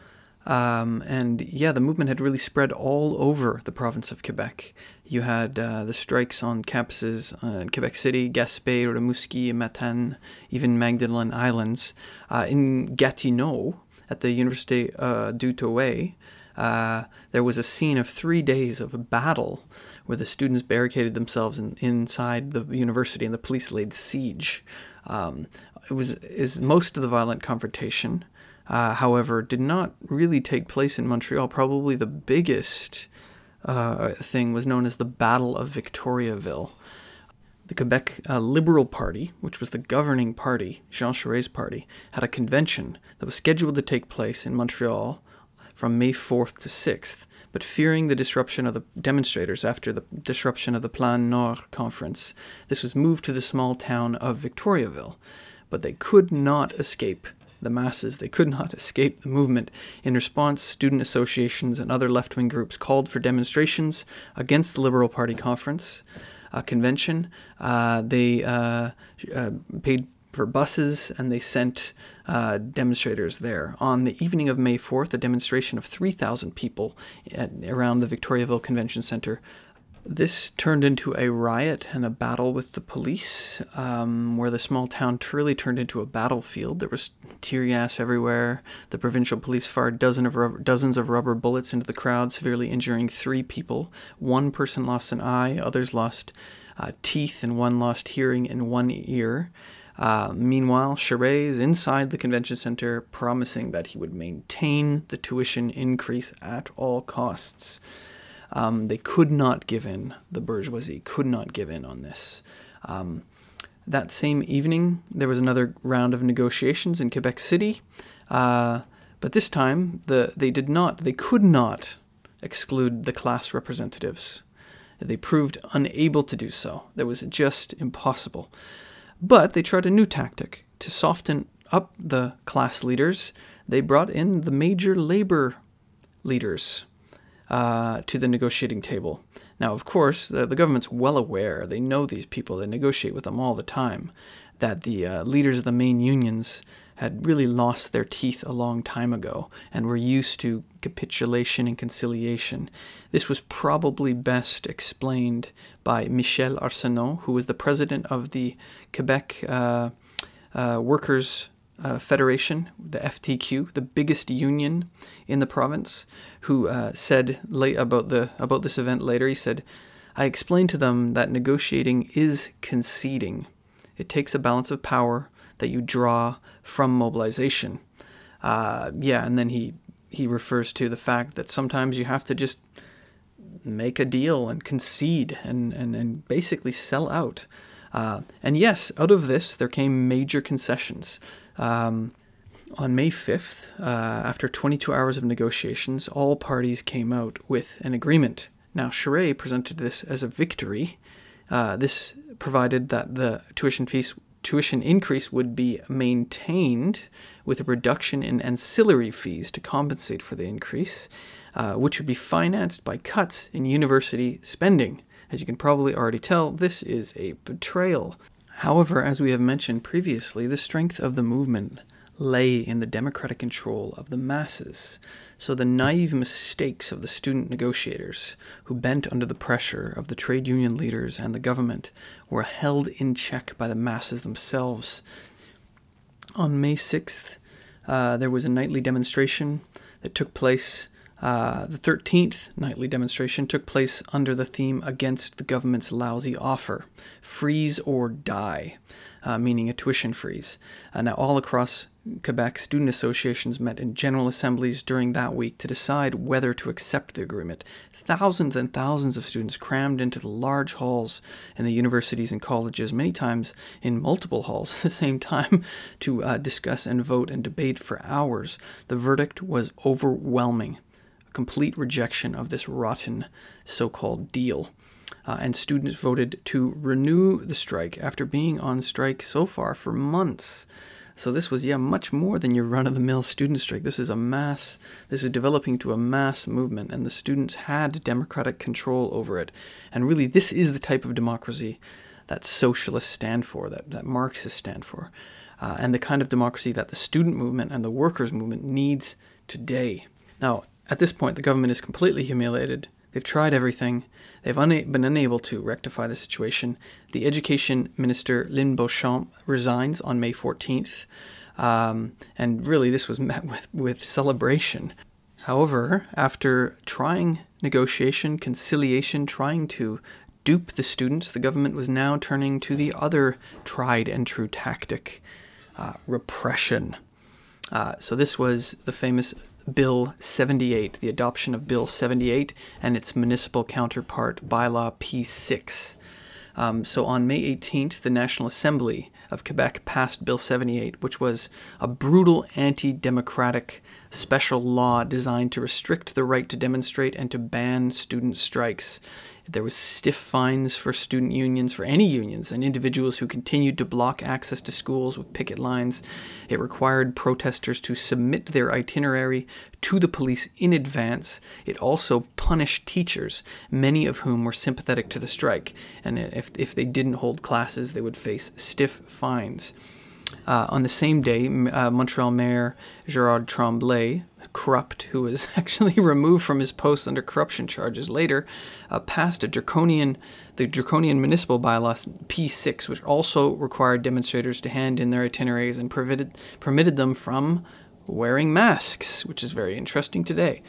Um, and yeah, the movement had really spread all over the province of Quebec. You had uh, the strikes on campuses uh, in Quebec City, Gaspé, Rimouski, Matane, even Magdalen Islands. Uh, in Gatineau, at the Université uh, d'Outaouais, uh, there was a scene of three days of a battle where the students barricaded themselves in, inside the university and the police laid siege. Um, it was is most of the violent confrontation, uh, however, did not really take place in Montreal. Probably the biggest uh, thing was known as the Battle of Victoriaville. The Quebec uh, Liberal Party, which was the governing party, Jean Charest's party, had a convention that was scheduled to take place in Montreal from May 4th to 6th, but fearing the disruption of the demonstrators after the disruption of the Plan Nord conference, this was moved to the small town of Victoriaville. But they could not escape the masses. They could not escape the movement. In response, student associations and other left wing groups called for demonstrations against the Liberal Party conference uh, convention. Uh, they uh, uh paid for buses and they sent uh, demonstrators there. On the evening of May 4th, a demonstration of 3,000 people at, around the Victoriaville Convention Center this turned into a riot and a battle with the police, um, where the small town truly turned into a battlefield. There was tear gas everywhere. The provincial police fired dozen of rubber, dozens of rubber bullets into the crowd, severely injuring three people. One person lost an eye, others lost uh, teeth, and one lost hearing in one ear. Uh, meanwhile, Charest is inside the convention center, promising that he would maintain the tuition increase at all costs. Um, they could not give in, the bourgeoisie could not give in on this. Um, that same evening, there was another round of negotiations in Quebec City, uh, but this time the, they did not, they could not exclude the CLASSE representatives. They proved unable to do so. That was just impossible. But they tried a new tactic to soften up the CLASSE leaders, they brought in the major labor leaders uh, to the negotiating table. Now, of course, the, the, government's well aware, they know these people, they negotiate with them all the time, that the uh, leaders of the main unions had really lost their teeth a long time ago and were used to capitulation and conciliation. This was probably best explained by Michel Arsenault, who was the president of the Quebec uh, uh, Workers uh, Federation, the FTQ, the biggest union in the province, who uh, said late about the about this event later. He said, "I explained to them that negotiating is conceding. It takes a balance of power that you draw from mobilization. Uh, yeah, and then he he refers to the fact that sometimes you have to just make a deal and concede and, and, and basically sell out. Uh, and yes, out of this, there came major concessions. Um, on May 5th, uh, after 22 hours of negotiations, all parties came out with an agreement. Now, Charest presented this as a victory. Uh, this provided that the tuition fees tuition increase would be maintained with a reduction in ancillary fees to compensate for the increase, uh, which would be financed by cuts in university spending. As you can probably already tell, this is a betrayal. However, as we have mentioned previously, the strength of the movement lay in the democratic control of the masses. So the naive mistakes of the student negotiators, who bent under the pressure of the trade union leaders and the government, were held in check by the masses themselves. On May 6th, uh, there was a nightly demonstration that took place. Uh, the 13th nightly demonstration took place under the theme Against the Government's Lousy Offer Freeze or Die uh, meaning a tuition freeze. Uh, now, all across Quebec, student associations met in general assemblies during that week to decide whether to accept the agreement. Thousands and thousands of students crammed into the large halls in the universities and colleges, many times in multiple halls at the same time, to uh, discuss and vote and debate for hours. The verdict was overwhelming a complete rejection of this rotten so called deal uh, and students voted to renew the strike after being on strike so far for months. So this was, yeah, much more than your run of the mill student strike. This is a mass, this is developing to a mass movement, and the students had democratic control over it. And really, this is the type of democracy that socialists stand for, that, that Marxists stand for, uh, and the kind of democracy that the student movement and the workers' movement needs today. Now, at this point, the government is completely humiliated. They've tried everything. They've una- been unable to rectify the situation. The Education Minister, Line Beauchamp, resigns on May 14th. Um, and really, this was met with, with celebration. However, after trying negotiation, conciliation, trying to dupe the students, the government was now turning to the other tried and true tactic uh, repression. Uh, so, this was the famous Bill 78, the adoption of Bill 78 and its municipal counterpart, Bylaw P6. Um, so on May 18th, the National Assembly of Quebec passed Bill 78, which was a brutal anti democratic special law designed to restrict the right to demonstrate and to ban student strikes. There was stiff fines for student unions, for any unions, and individuals who continued to block access to schools with picket lines. It required protesters to submit their itinerary to the police in advance. It also punished teachers, many of whom were sympathetic to the strike, and if, if they didn't hold classes, they would face stiff fines. Uh, on the same day, uh, Montreal Mayor Gérald Tremblay, corrupt, who was actually removed from his post under corruption charges later, uh, passed a draconian, the draconian municipal bylaw P6, which also required demonstrators to hand in their itineraries and permitted, permitted them from wearing masks, which is very interesting today.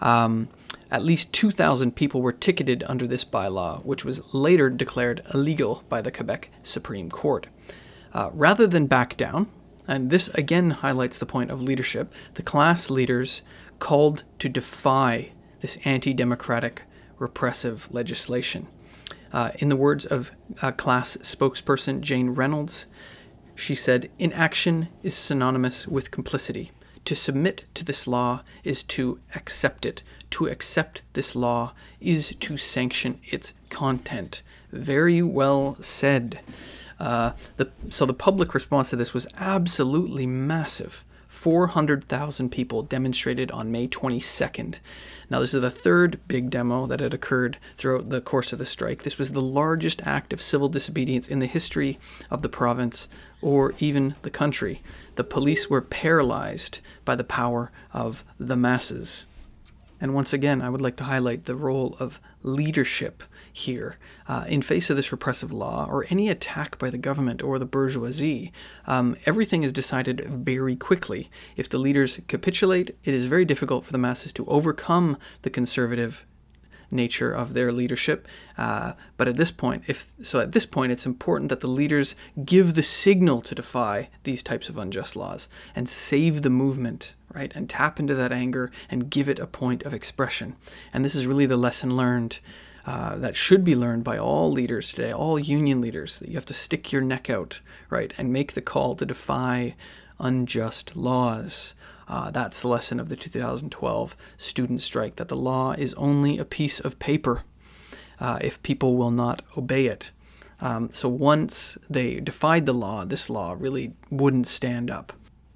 Um, at least 2,000 people were ticketed under this bylaw, which was later declared illegal by the Quebec Supreme Court. Uh, rather than back down, and this again highlights the point of leadership, the CLASSE leaders called to defy this anti democratic repressive legislation. Uh, in the words of uh, CLASSE spokesperson Jeanne Reynolds, she said, Inaction is synonymous with complicity. To submit to this law is to accept it. To accept this law is to sanction its content. Very well said. Uh, the, so the public response to this was absolutely massive. 400,000 people demonstrated on May 22nd. Now, this is the third big demo that had occurred throughout the course of the strike. This was the largest act of civil disobedience in the history of the province or even the country. The police were paralyzed by the power of the masses. And once again, I would like to highlight the role of leadership here. Uh, in face of this repressive law or any attack by the government or the bourgeoisie, um, everything is decided very quickly. If the leaders capitulate, it is very difficult for the masses to overcome the conservative nature of their leadership. Uh, but at this point, if so, at this point, it's important that the leaders give the signal to defy these types of unjust laws and save the movement, right? And tap into that anger and give it a point of expression. And this is really the lesson learned uh, that should be learned by all leaders today, all union leaders, that you have to stick your neck out, right, and make the call to defy unjust laws. Uh, that's the lesson of the 2012 student strike that the law is only a piece of paper uh, if people will not obey it. Um, so once they defied the law, this law really wouldn't stand up.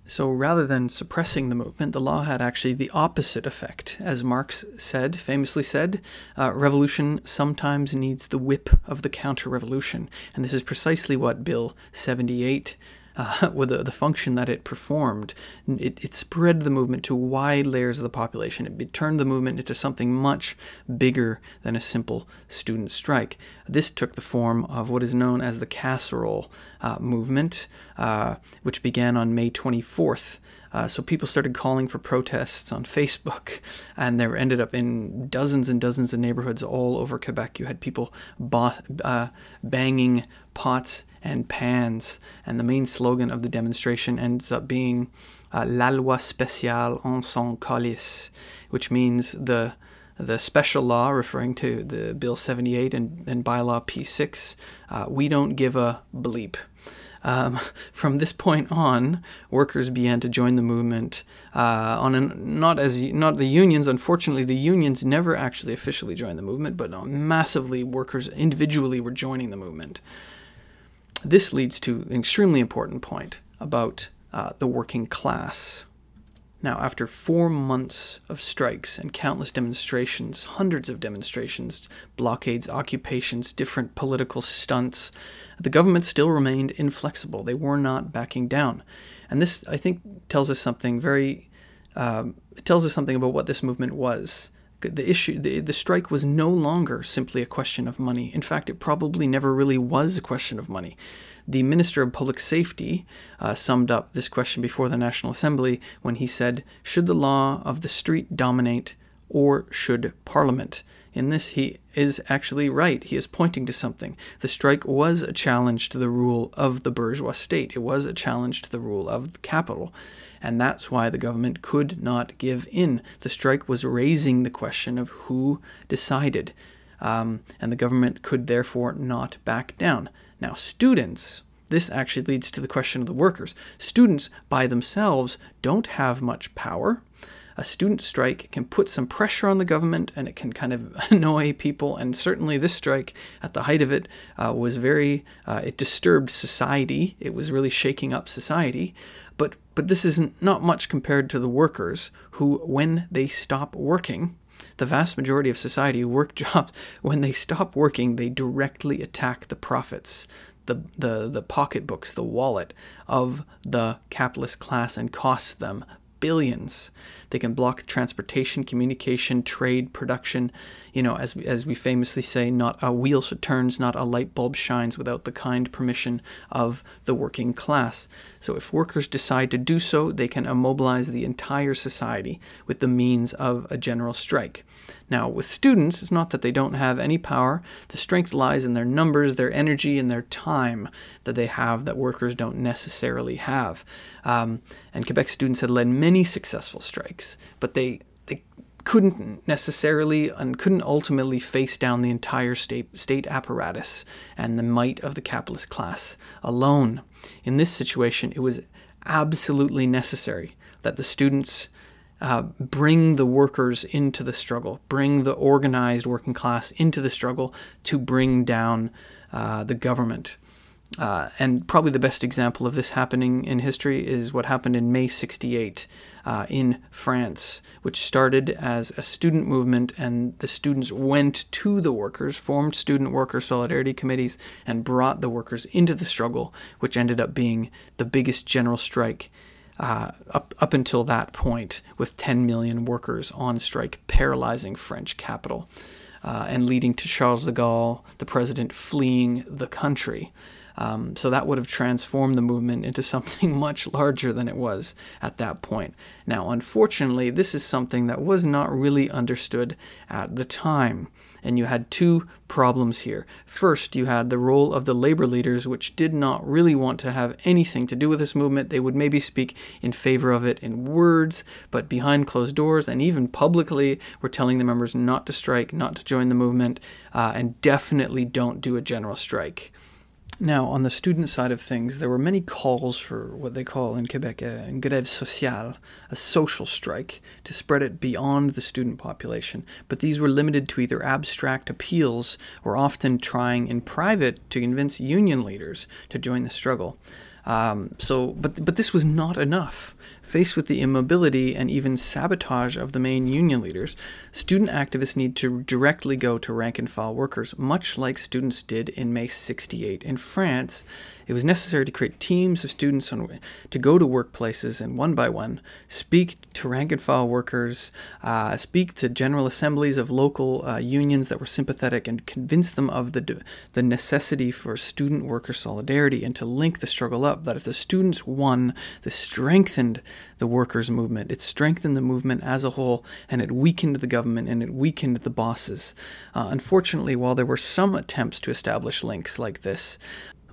So rather than suppressing the movement, the law had actually the opposite effect. As Marx said, famously said, uh, revolution sometimes needs the whip of the counter revolution. And this is precisely what Bill 78 uh, with the, the function that it performed, it, it spread the movement to wide layers of the population. It, it turned the movement into something much bigger than a simple student strike. This took the form of what is known as the casserole uh, movement, uh, which began on May 24th. Uh, so people started calling for protests on Facebook, and there ended up in dozens and dozens of neighborhoods all over Quebec. You had people uh, banging pots and pans, and the main slogan of the demonstration ends up being uh, La loi spéciale en son calice, which means the the special law referring to the Bill 78 and, and bylaw P6. Uh, we don't give a bleep. Um, from this point on, workers began to join the movement uh, on an, not as not the unions. Unfortunately, the unions never actually officially joined the movement, but massively workers individually were joining the movement. This leads to an extremely important point about uh, the working class. Now, after four months of strikes and countless demonstrations, hundreds of demonstrations, blockades, occupations, different political stunts, the government still remained inflexible. They were not backing down. And this, I think, tells us something very, um, tells us something about what this movement was the issue the, the strike was no longer simply a question of money. In fact it probably never really was a question of money. The minister of public safety uh, summed up this question before the national assembly when he said should the law of the street dominate or should parliament? In this he is actually right. He is pointing to something. The strike was a challenge to the rule of the bourgeois state. It was a challenge to the rule of the capital and that's why the government could not give in. The strike was raising the question of who decided, um, and the government could therefore not back down. Now, students, this actually leads to the question of the workers. Students by themselves don't have much power. A student strike can put some pressure on the government and it can kind of annoy people. And certainly, this strike, at the height of it, uh, was very, uh, it disturbed society. It was really shaking up society. But but this is not much compared to the workers who, when they stop working, the vast majority of society work jobs, when they stop working, they directly attack the profits, the, the, the pocketbooks, the wallet of the capitalist class and cost them billions. They can block transportation, communication, trade, production. You know, as, as we famously say, not a wheel turns, not a light bulb shines without the kind permission of the working class. So if workers decide to do so, they can immobilize the entire society with the means of a general strike. Now, with students, it's not that they don't have any power. The strength lies in their numbers, their energy, and their time that they have that workers don't necessarily have. Um, and Quebec students had led many successful strikes, but they, they couldn't necessarily and couldn't ultimately face down the entire state, state apparatus and the might of the capitalist class alone. In this situation, it was absolutely necessary that the students uh, bring the workers into the struggle, bring the organized working class into the struggle to bring down uh, the government. Uh, and probably the best example of this happening in history is what happened in May 68 uh, in France, which started as a student movement, and the students went to the workers, formed student worker solidarity committees, and brought the workers into the struggle, which ended up being the biggest general strike uh, up, up until that point, with 10 million workers on strike, paralyzing French capital. Uh, and leading to Charles de Gaulle, the president, fleeing the country. Um, so that would have transformed the movement into something much larger than it was at that point. Now, unfortunately, this is something that was not really understood at the time. And you had two problems here. First, you had the role of the labor leaders, which did not really want to have anything to do with this movement. They would maybe speak in favor of it in words, but behind closed doors and even publicly were telling the members not to strike, not to join the movement, uh, and definitely don't do a general strike. Now, on the student side of things, there were many calls for what they call in Quebec a grève sociale, a social strike, to spread it beyond the student population. But these were limited to either abstract appeals or often trying in private to convince union leaders to join the struggle. Um, so, but but this was not enough. Faced with the immobility and even sabotage of the main union leaders, student activists need to directly go to rank and file workers, much like students did in May 68 in France it was necessary to create teams of students on, to go to workplaces and one by one speak to rank and file workers, uh, speak to general assemblies of local uh, unions that were sympathetic, and convince them of the the necessity for student worker solidarity and to link the struggle up. That if the students won, this strengthened the workers' movement. It strengthened the movement as a whole, and it weakened the government and it weakened the bosses. Uh, unfortunately, while there were some attempts to establish links like this,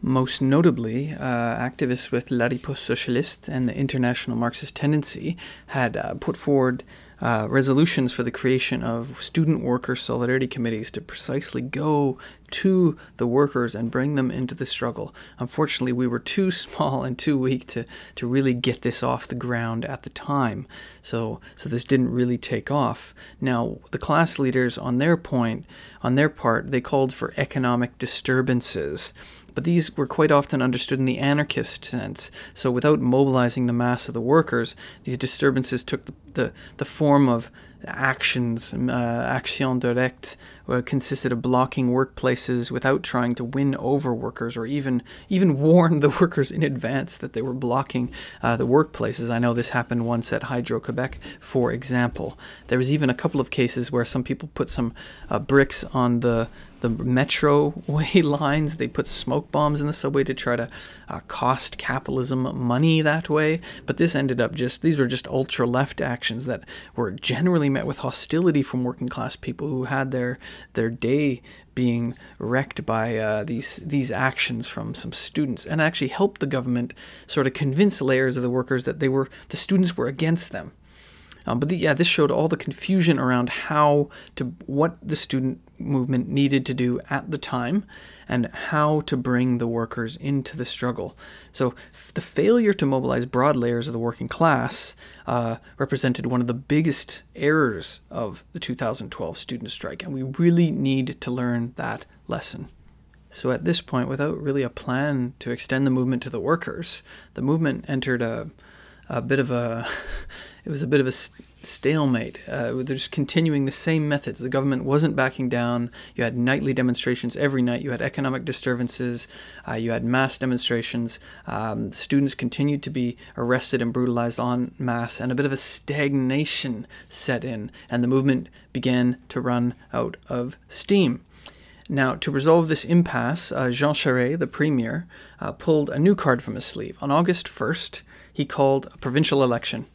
most notably, uh, activists with La Riposte Socialiste and the International Marxist Tendency had uh, put forward uh, resolutions for the creation of student worker solidarity committees to precisely go to the workers and bring them into the struggle. Unfortunately, we were too small and too weak to, to really get this off the ground at the time. So, so this didn't really take off. Now, the CLASSE leaders, on their point, on their part, they called for economic disturbances but these were quite often understood in the anarchist sense. So, without mobilizing the mass of the workers, these disturbances took the, the, the form of actions, uh, action directe, uh, consisted of blocking workplaces without trying to win over workers or even even warn the workers in advance that they were blocking uh, the workplaces. I know this happened once at Hydro Quebec, for example. There was even a couple of cases where some people put some uh, bricks on the the metro way lines. They put smoke bombs in the subway to try to uh, cost capitalism money that way. But this ended up just, these were just ultra left actions that were generally met with hostility from working class people who had their, their day being wrecked by uh, these these actions from some students, and actually helped the government sort of convince layers of the workers that they were the students were against them. Um, but the, yeah, this showed all the confusion around how to what the student movement needed to do at the time and how to bring the workers into the struggle. So the failure to mobilize broad layers of the working class uh, represented one of the biggest errors of the 2012 student strike, and we really need to learn that lesson. So at this point, without really a plan to extend the movement to the workers, the movement entered a, a bit of a it was a bit of a stalemate. Uh, they're just continuing the same methods. The government wasn't backing down. You had nightly demonstrations every night. You had economic disturbances. Uh, you had mass demonstrations. Um, students continued to be arrested and brutalized en masse, and a bit of a stagnation set in, and the movement began to run out of steam. Now, to resolve this impasse, uh, Jean Charest, the premier, uh, pulled a new card from his sleeve. On August 1st, he called a provincial election.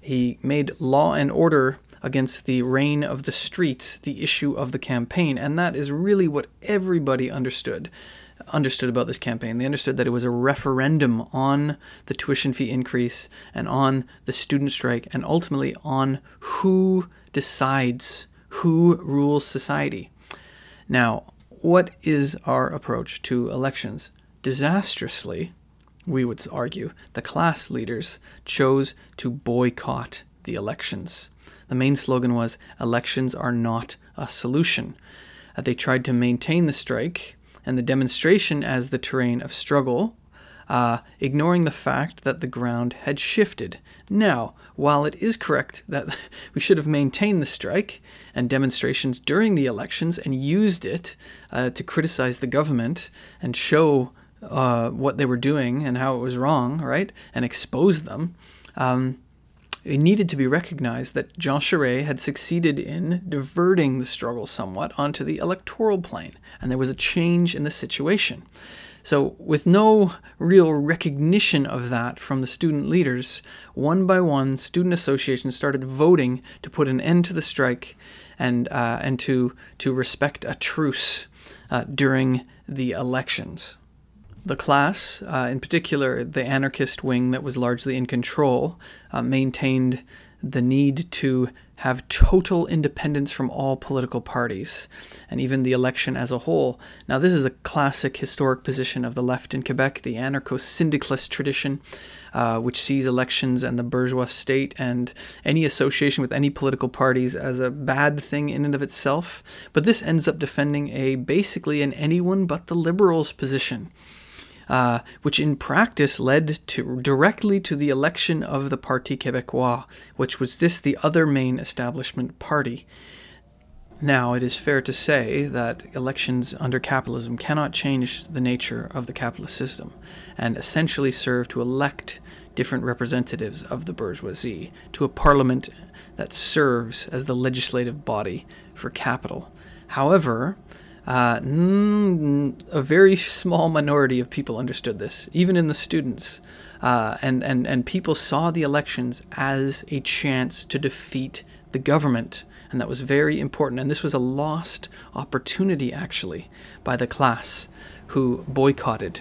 He made law and order against the reign of the streets the issue of the campaign, and that is really what everybody understood understood about this campaign. They understood that it was a referendum on the tuition fee increase and on the student strike and ultimately on who decides who rules society. Now, what is our approach to elections? Disastrously, we would argue, the CLASSE leaders chose to boycott the elections. The main slogan was Elections are not a solution. Uh, they tried to maintain the strike and the demonstration as the terrain of struggle, uh, ignoring the fact that the ground had shifted. Now, while it is correct that we should have maintained the strike and demonstrations during the elections and used it uh, to criticize the government and show uh, what they were doing and how it was wrong, right, and expose them, um, it needed to be recognized that Jean Charest had succeeded in diverting the struggle somewhat onto the electoral plane, and there was a change in the situation. So, with no real recognition of that from the student leaders, one by one, student associations started voting to put an end to the strike and uh, and to to respect a truce uh, during the elections. The CLASSE, uh, in particular the anarchist wing that was largely in control, uh, maintained the need to have total independence from all political parties and even the election as a whole. Now, this is a classic historic position of the left in Quebec, the anarcho syndicalist tradition, uh, which sees elections and the bourgeois state and any association with any political parties as a bad thing in and of itself. But this ends up defending a basically an anyone but the liberals position uh, which in practice led to directly to the election of the Parti Québécois, which was this the other main establishment party. Now, it is fair to say that elections under capitalism cannot change the nature of the capitalist system and essentially serve to elect different representatives of the bourgeoisie to a parliament that serves as the legislative body for capital. However, uh, mm, a very small minority of people understood this, even in the students. Uh, and, and, and people saw the elections as a chance to defeat the government. And that was very important. And this was a lost opportunity, actually, by the CLASSE who boycotted.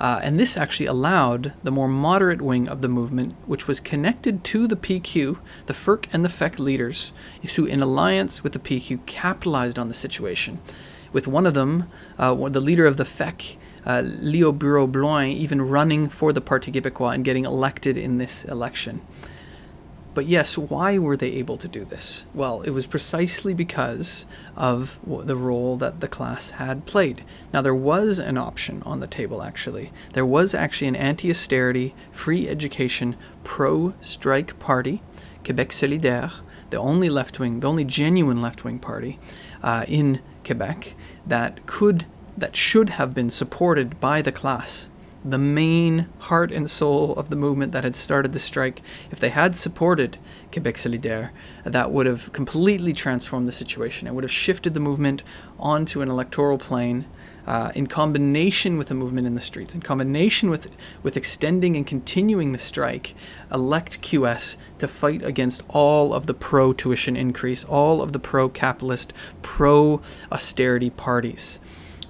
Uh, and this actually allowed the more moderate wing of the movement, which was connected to the PQ, the FEUQ and the FECQ leaders, who, in alliance with the PQ, capitalized on the situation with one of them, uh, the leader of the FECQ, uh, Leo Bureau-Blouin, even running for the Parti Québécois and getting elected in this election. But yes, why were they able to do this? Well, it was precisely because of the role that the CLASSE had played. Now, there was an option on the table, actually. There was actually an anti austerity, free education, pro strike party, Québec Solidaire, the only left wing, the only genuine left wing party uh, in Quebec that could that should have been supported by the CLASSE the main heart and soul of the movement that had started the strike, if they had supported Quebec Solidaire, that would have completely transformed the situation. It would have shifted the movement onto an electoral plane uh, in combination with the movement in the streets, in combination with, with extending and continuing the strike, elect QS to fight against all of the pro tuition increase, all of the pro capitalist, pro austerity parties.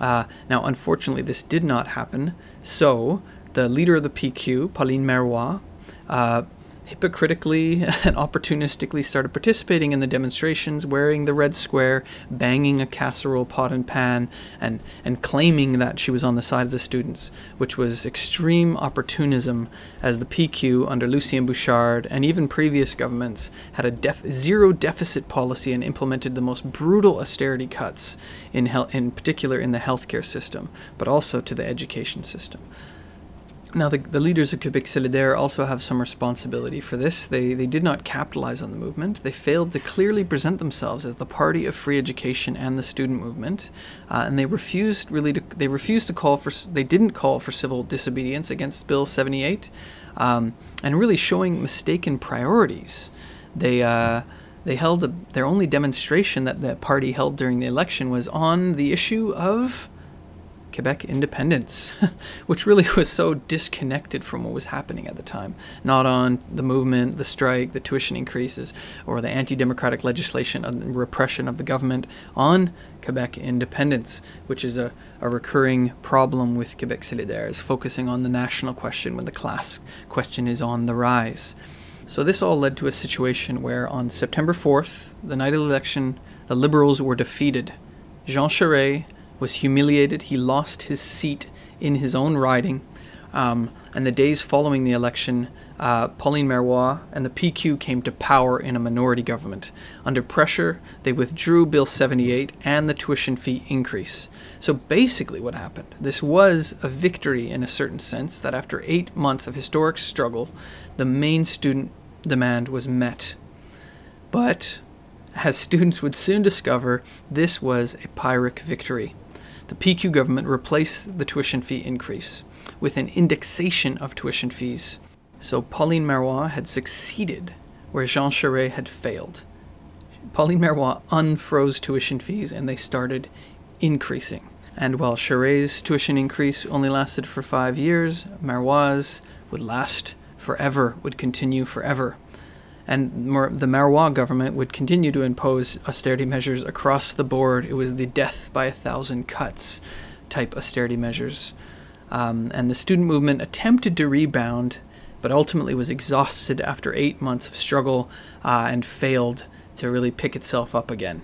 Uh, now, unfortunately, this did not happen. So, the leader of the PQ, Pauline Marois, uh, hypocritically and opportunistically started participating in the demonstrations, wearing the red square, banging a casserole pot and pan, and, and claiming that she was on the side of the students, which was extreme opportunism as the PQ under Lucien Bouchard and even previous governments had a def- zero deficit policy and implemented the most brutal austerity cuts in, in particular in the healthcare system, but also to the education system. Now, the, the leaders of Quebec Solidaire also have some responsibility for this. They, they did not capitalize on the movement. They failed to clearly present themselves as the party of free education and the student movement, uh, and they refused really to they refused to call for they didn't call for civil disobedience against Bill 78, um, and really showing mistaken priorities. They uh, they held a, their only demonstration that the party held during the election was on the issue of Quebec independence, which really was so disconnected from what was happening at the time. Not on the movement, the strike, the tuition increases, or the anti democratic legislation and repression of the government, on Quebec independence, which is a, a recurring problem with Quebec Solidaire, is focusing on the national question when the class question is on the rise. So this all led to a situation where on September 4th, the night of the election, the Liberals were defeated. Jean Charest was humiliated. He lost his seat in his own riding. Um, and the days following the election, uh, Pauline Marois and the PQ came to power in a minority government. Under pressure, they withdrew Bill 78 and the tuition fee increase. So basically, what happened this was a victory in a certain sense that after eight months of historic struggle, the main student demand was met. But as students would soon discover, this was a Pyrrhic victory. The PQ government replaced the tuition fee increase with an indexation of tuition fees. So Pauline Marois had succeeded where Jean Charest had failed. Pauline Marois unfroze tuition fees and they started increasing. And while Charest's tuition increase only lasted for five years, Marois' would last forever, would continue forever. And the Marois government would continue to impose austerity measures across the board. It was the death by a thousand cuts type austerity measures. Um, and the student movement attempted to rebound, but ultimately was exhausted after eight months of struggle uh, and failed to really pick itself up again.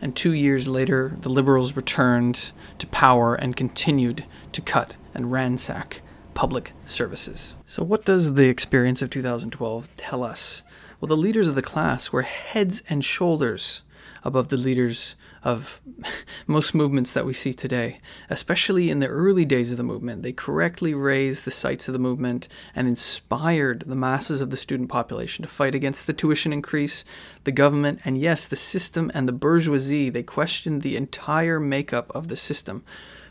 And two years later, the liberals returned to power and continued to cut and ransack public services. So, what does the experience of 2012 tell us? Well, the leaders of the CLASSE were heads and shoulders above the leaders of most movements that we see today. Especially in the early days of the movement, they correctly raised the sights of the movement and inspired the masses of the student population to fight against the tuition increase, the government, and yes, the system and the bourgeoisie. They questioned the entire makeup of the system.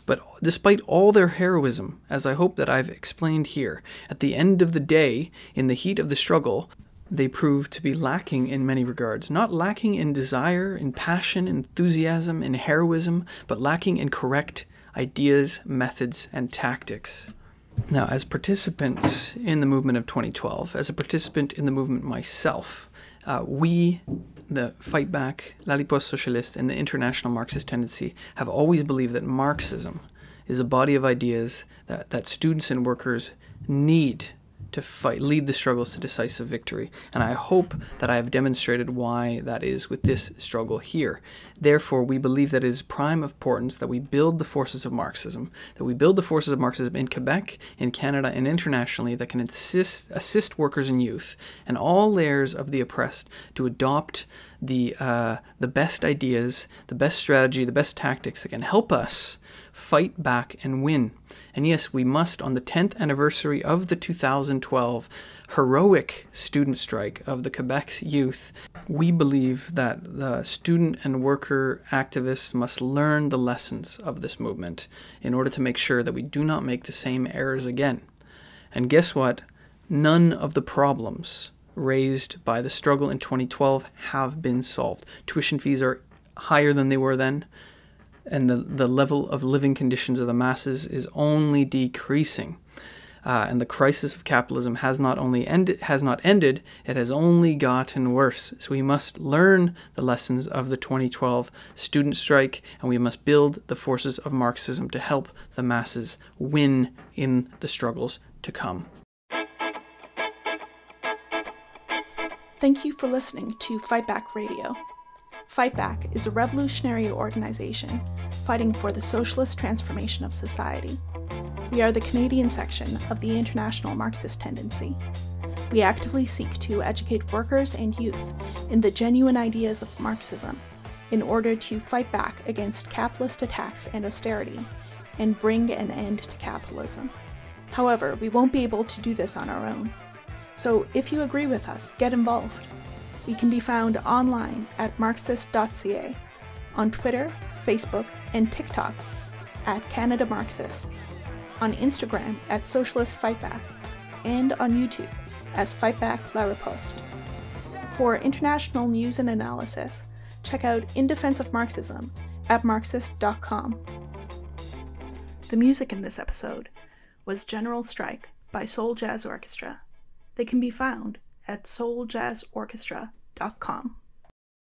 But despite all their heroism, as I hope that I've explained here, at the end of the day, in the heat of the struggle, they prove to be lacking in many regards. Not lacking in desire, in passion, enthusiasm, in heroism, but lacking in correct ideas, methods, and tactics. Now, as participants in the movement of 2012, as a participant in the movement myself, uh, we, the Fight Back, La Riposte and the International Marxist Tendency have always believed that Marxism is a body of ideas that, that students and workers need to fight, lead the struggles to decisive victory. And I hope that I have demonstrated why that is with this struggle here. Therefore, we believe that it is prime importance that we build the forces of Marxism, that we build the forces of Marxism in Quebec, in Canada, and internationally that can assist, assist workers and youth and all layers of the oppressed to adopt the, uh, the best ideas, the best strategy, the best tactics that can help us fight back and win. And yes, we must, on the 10th anniversary of the 2012 heroic student strike of the Quebec's youth, we believe that the student and worker activists must learn the lessons of this movement in order to make sure that we do not make the same errors again. And guess what? None of the problems raised by the struggle in 2012 have been solved. Tuition fees are higher than they were then and the, the level of living conditions of the masses is only decreasing. Uh, and the crisis of capitalism has not only ended, has not ended, it has only gotten worse. So we must learn the lessons of the 2012 student strike, and we must build the forces of Marxism to help the masses win in the struggles to come. Thank you for listening to Fight Back Radio. Fight Back is a revolutionary organization fighting for the socialist transformation of society. We are the Canadian section of the International Marxist Tendency. We actively seek to educate workers and youth in the genuine ideas of Marxism in order to fight back against capitalist attacks and austerity and bring an end to capitalism. However, we won't be able to do this on our own. So if you agree with us, get involved. We can be found online at marxist.ca, on Twitter, Facebook, and TikTok at Canada Marxists, on Instagram at Socialist Fightback, and on YouTube as Fightback La Riposte. For international news and analysis, check out In Defense of Marxism at Marxist.com. The music in this episode was General Strike by Soul Jazz Orchestra. They can be found at souljazzorchestra.com.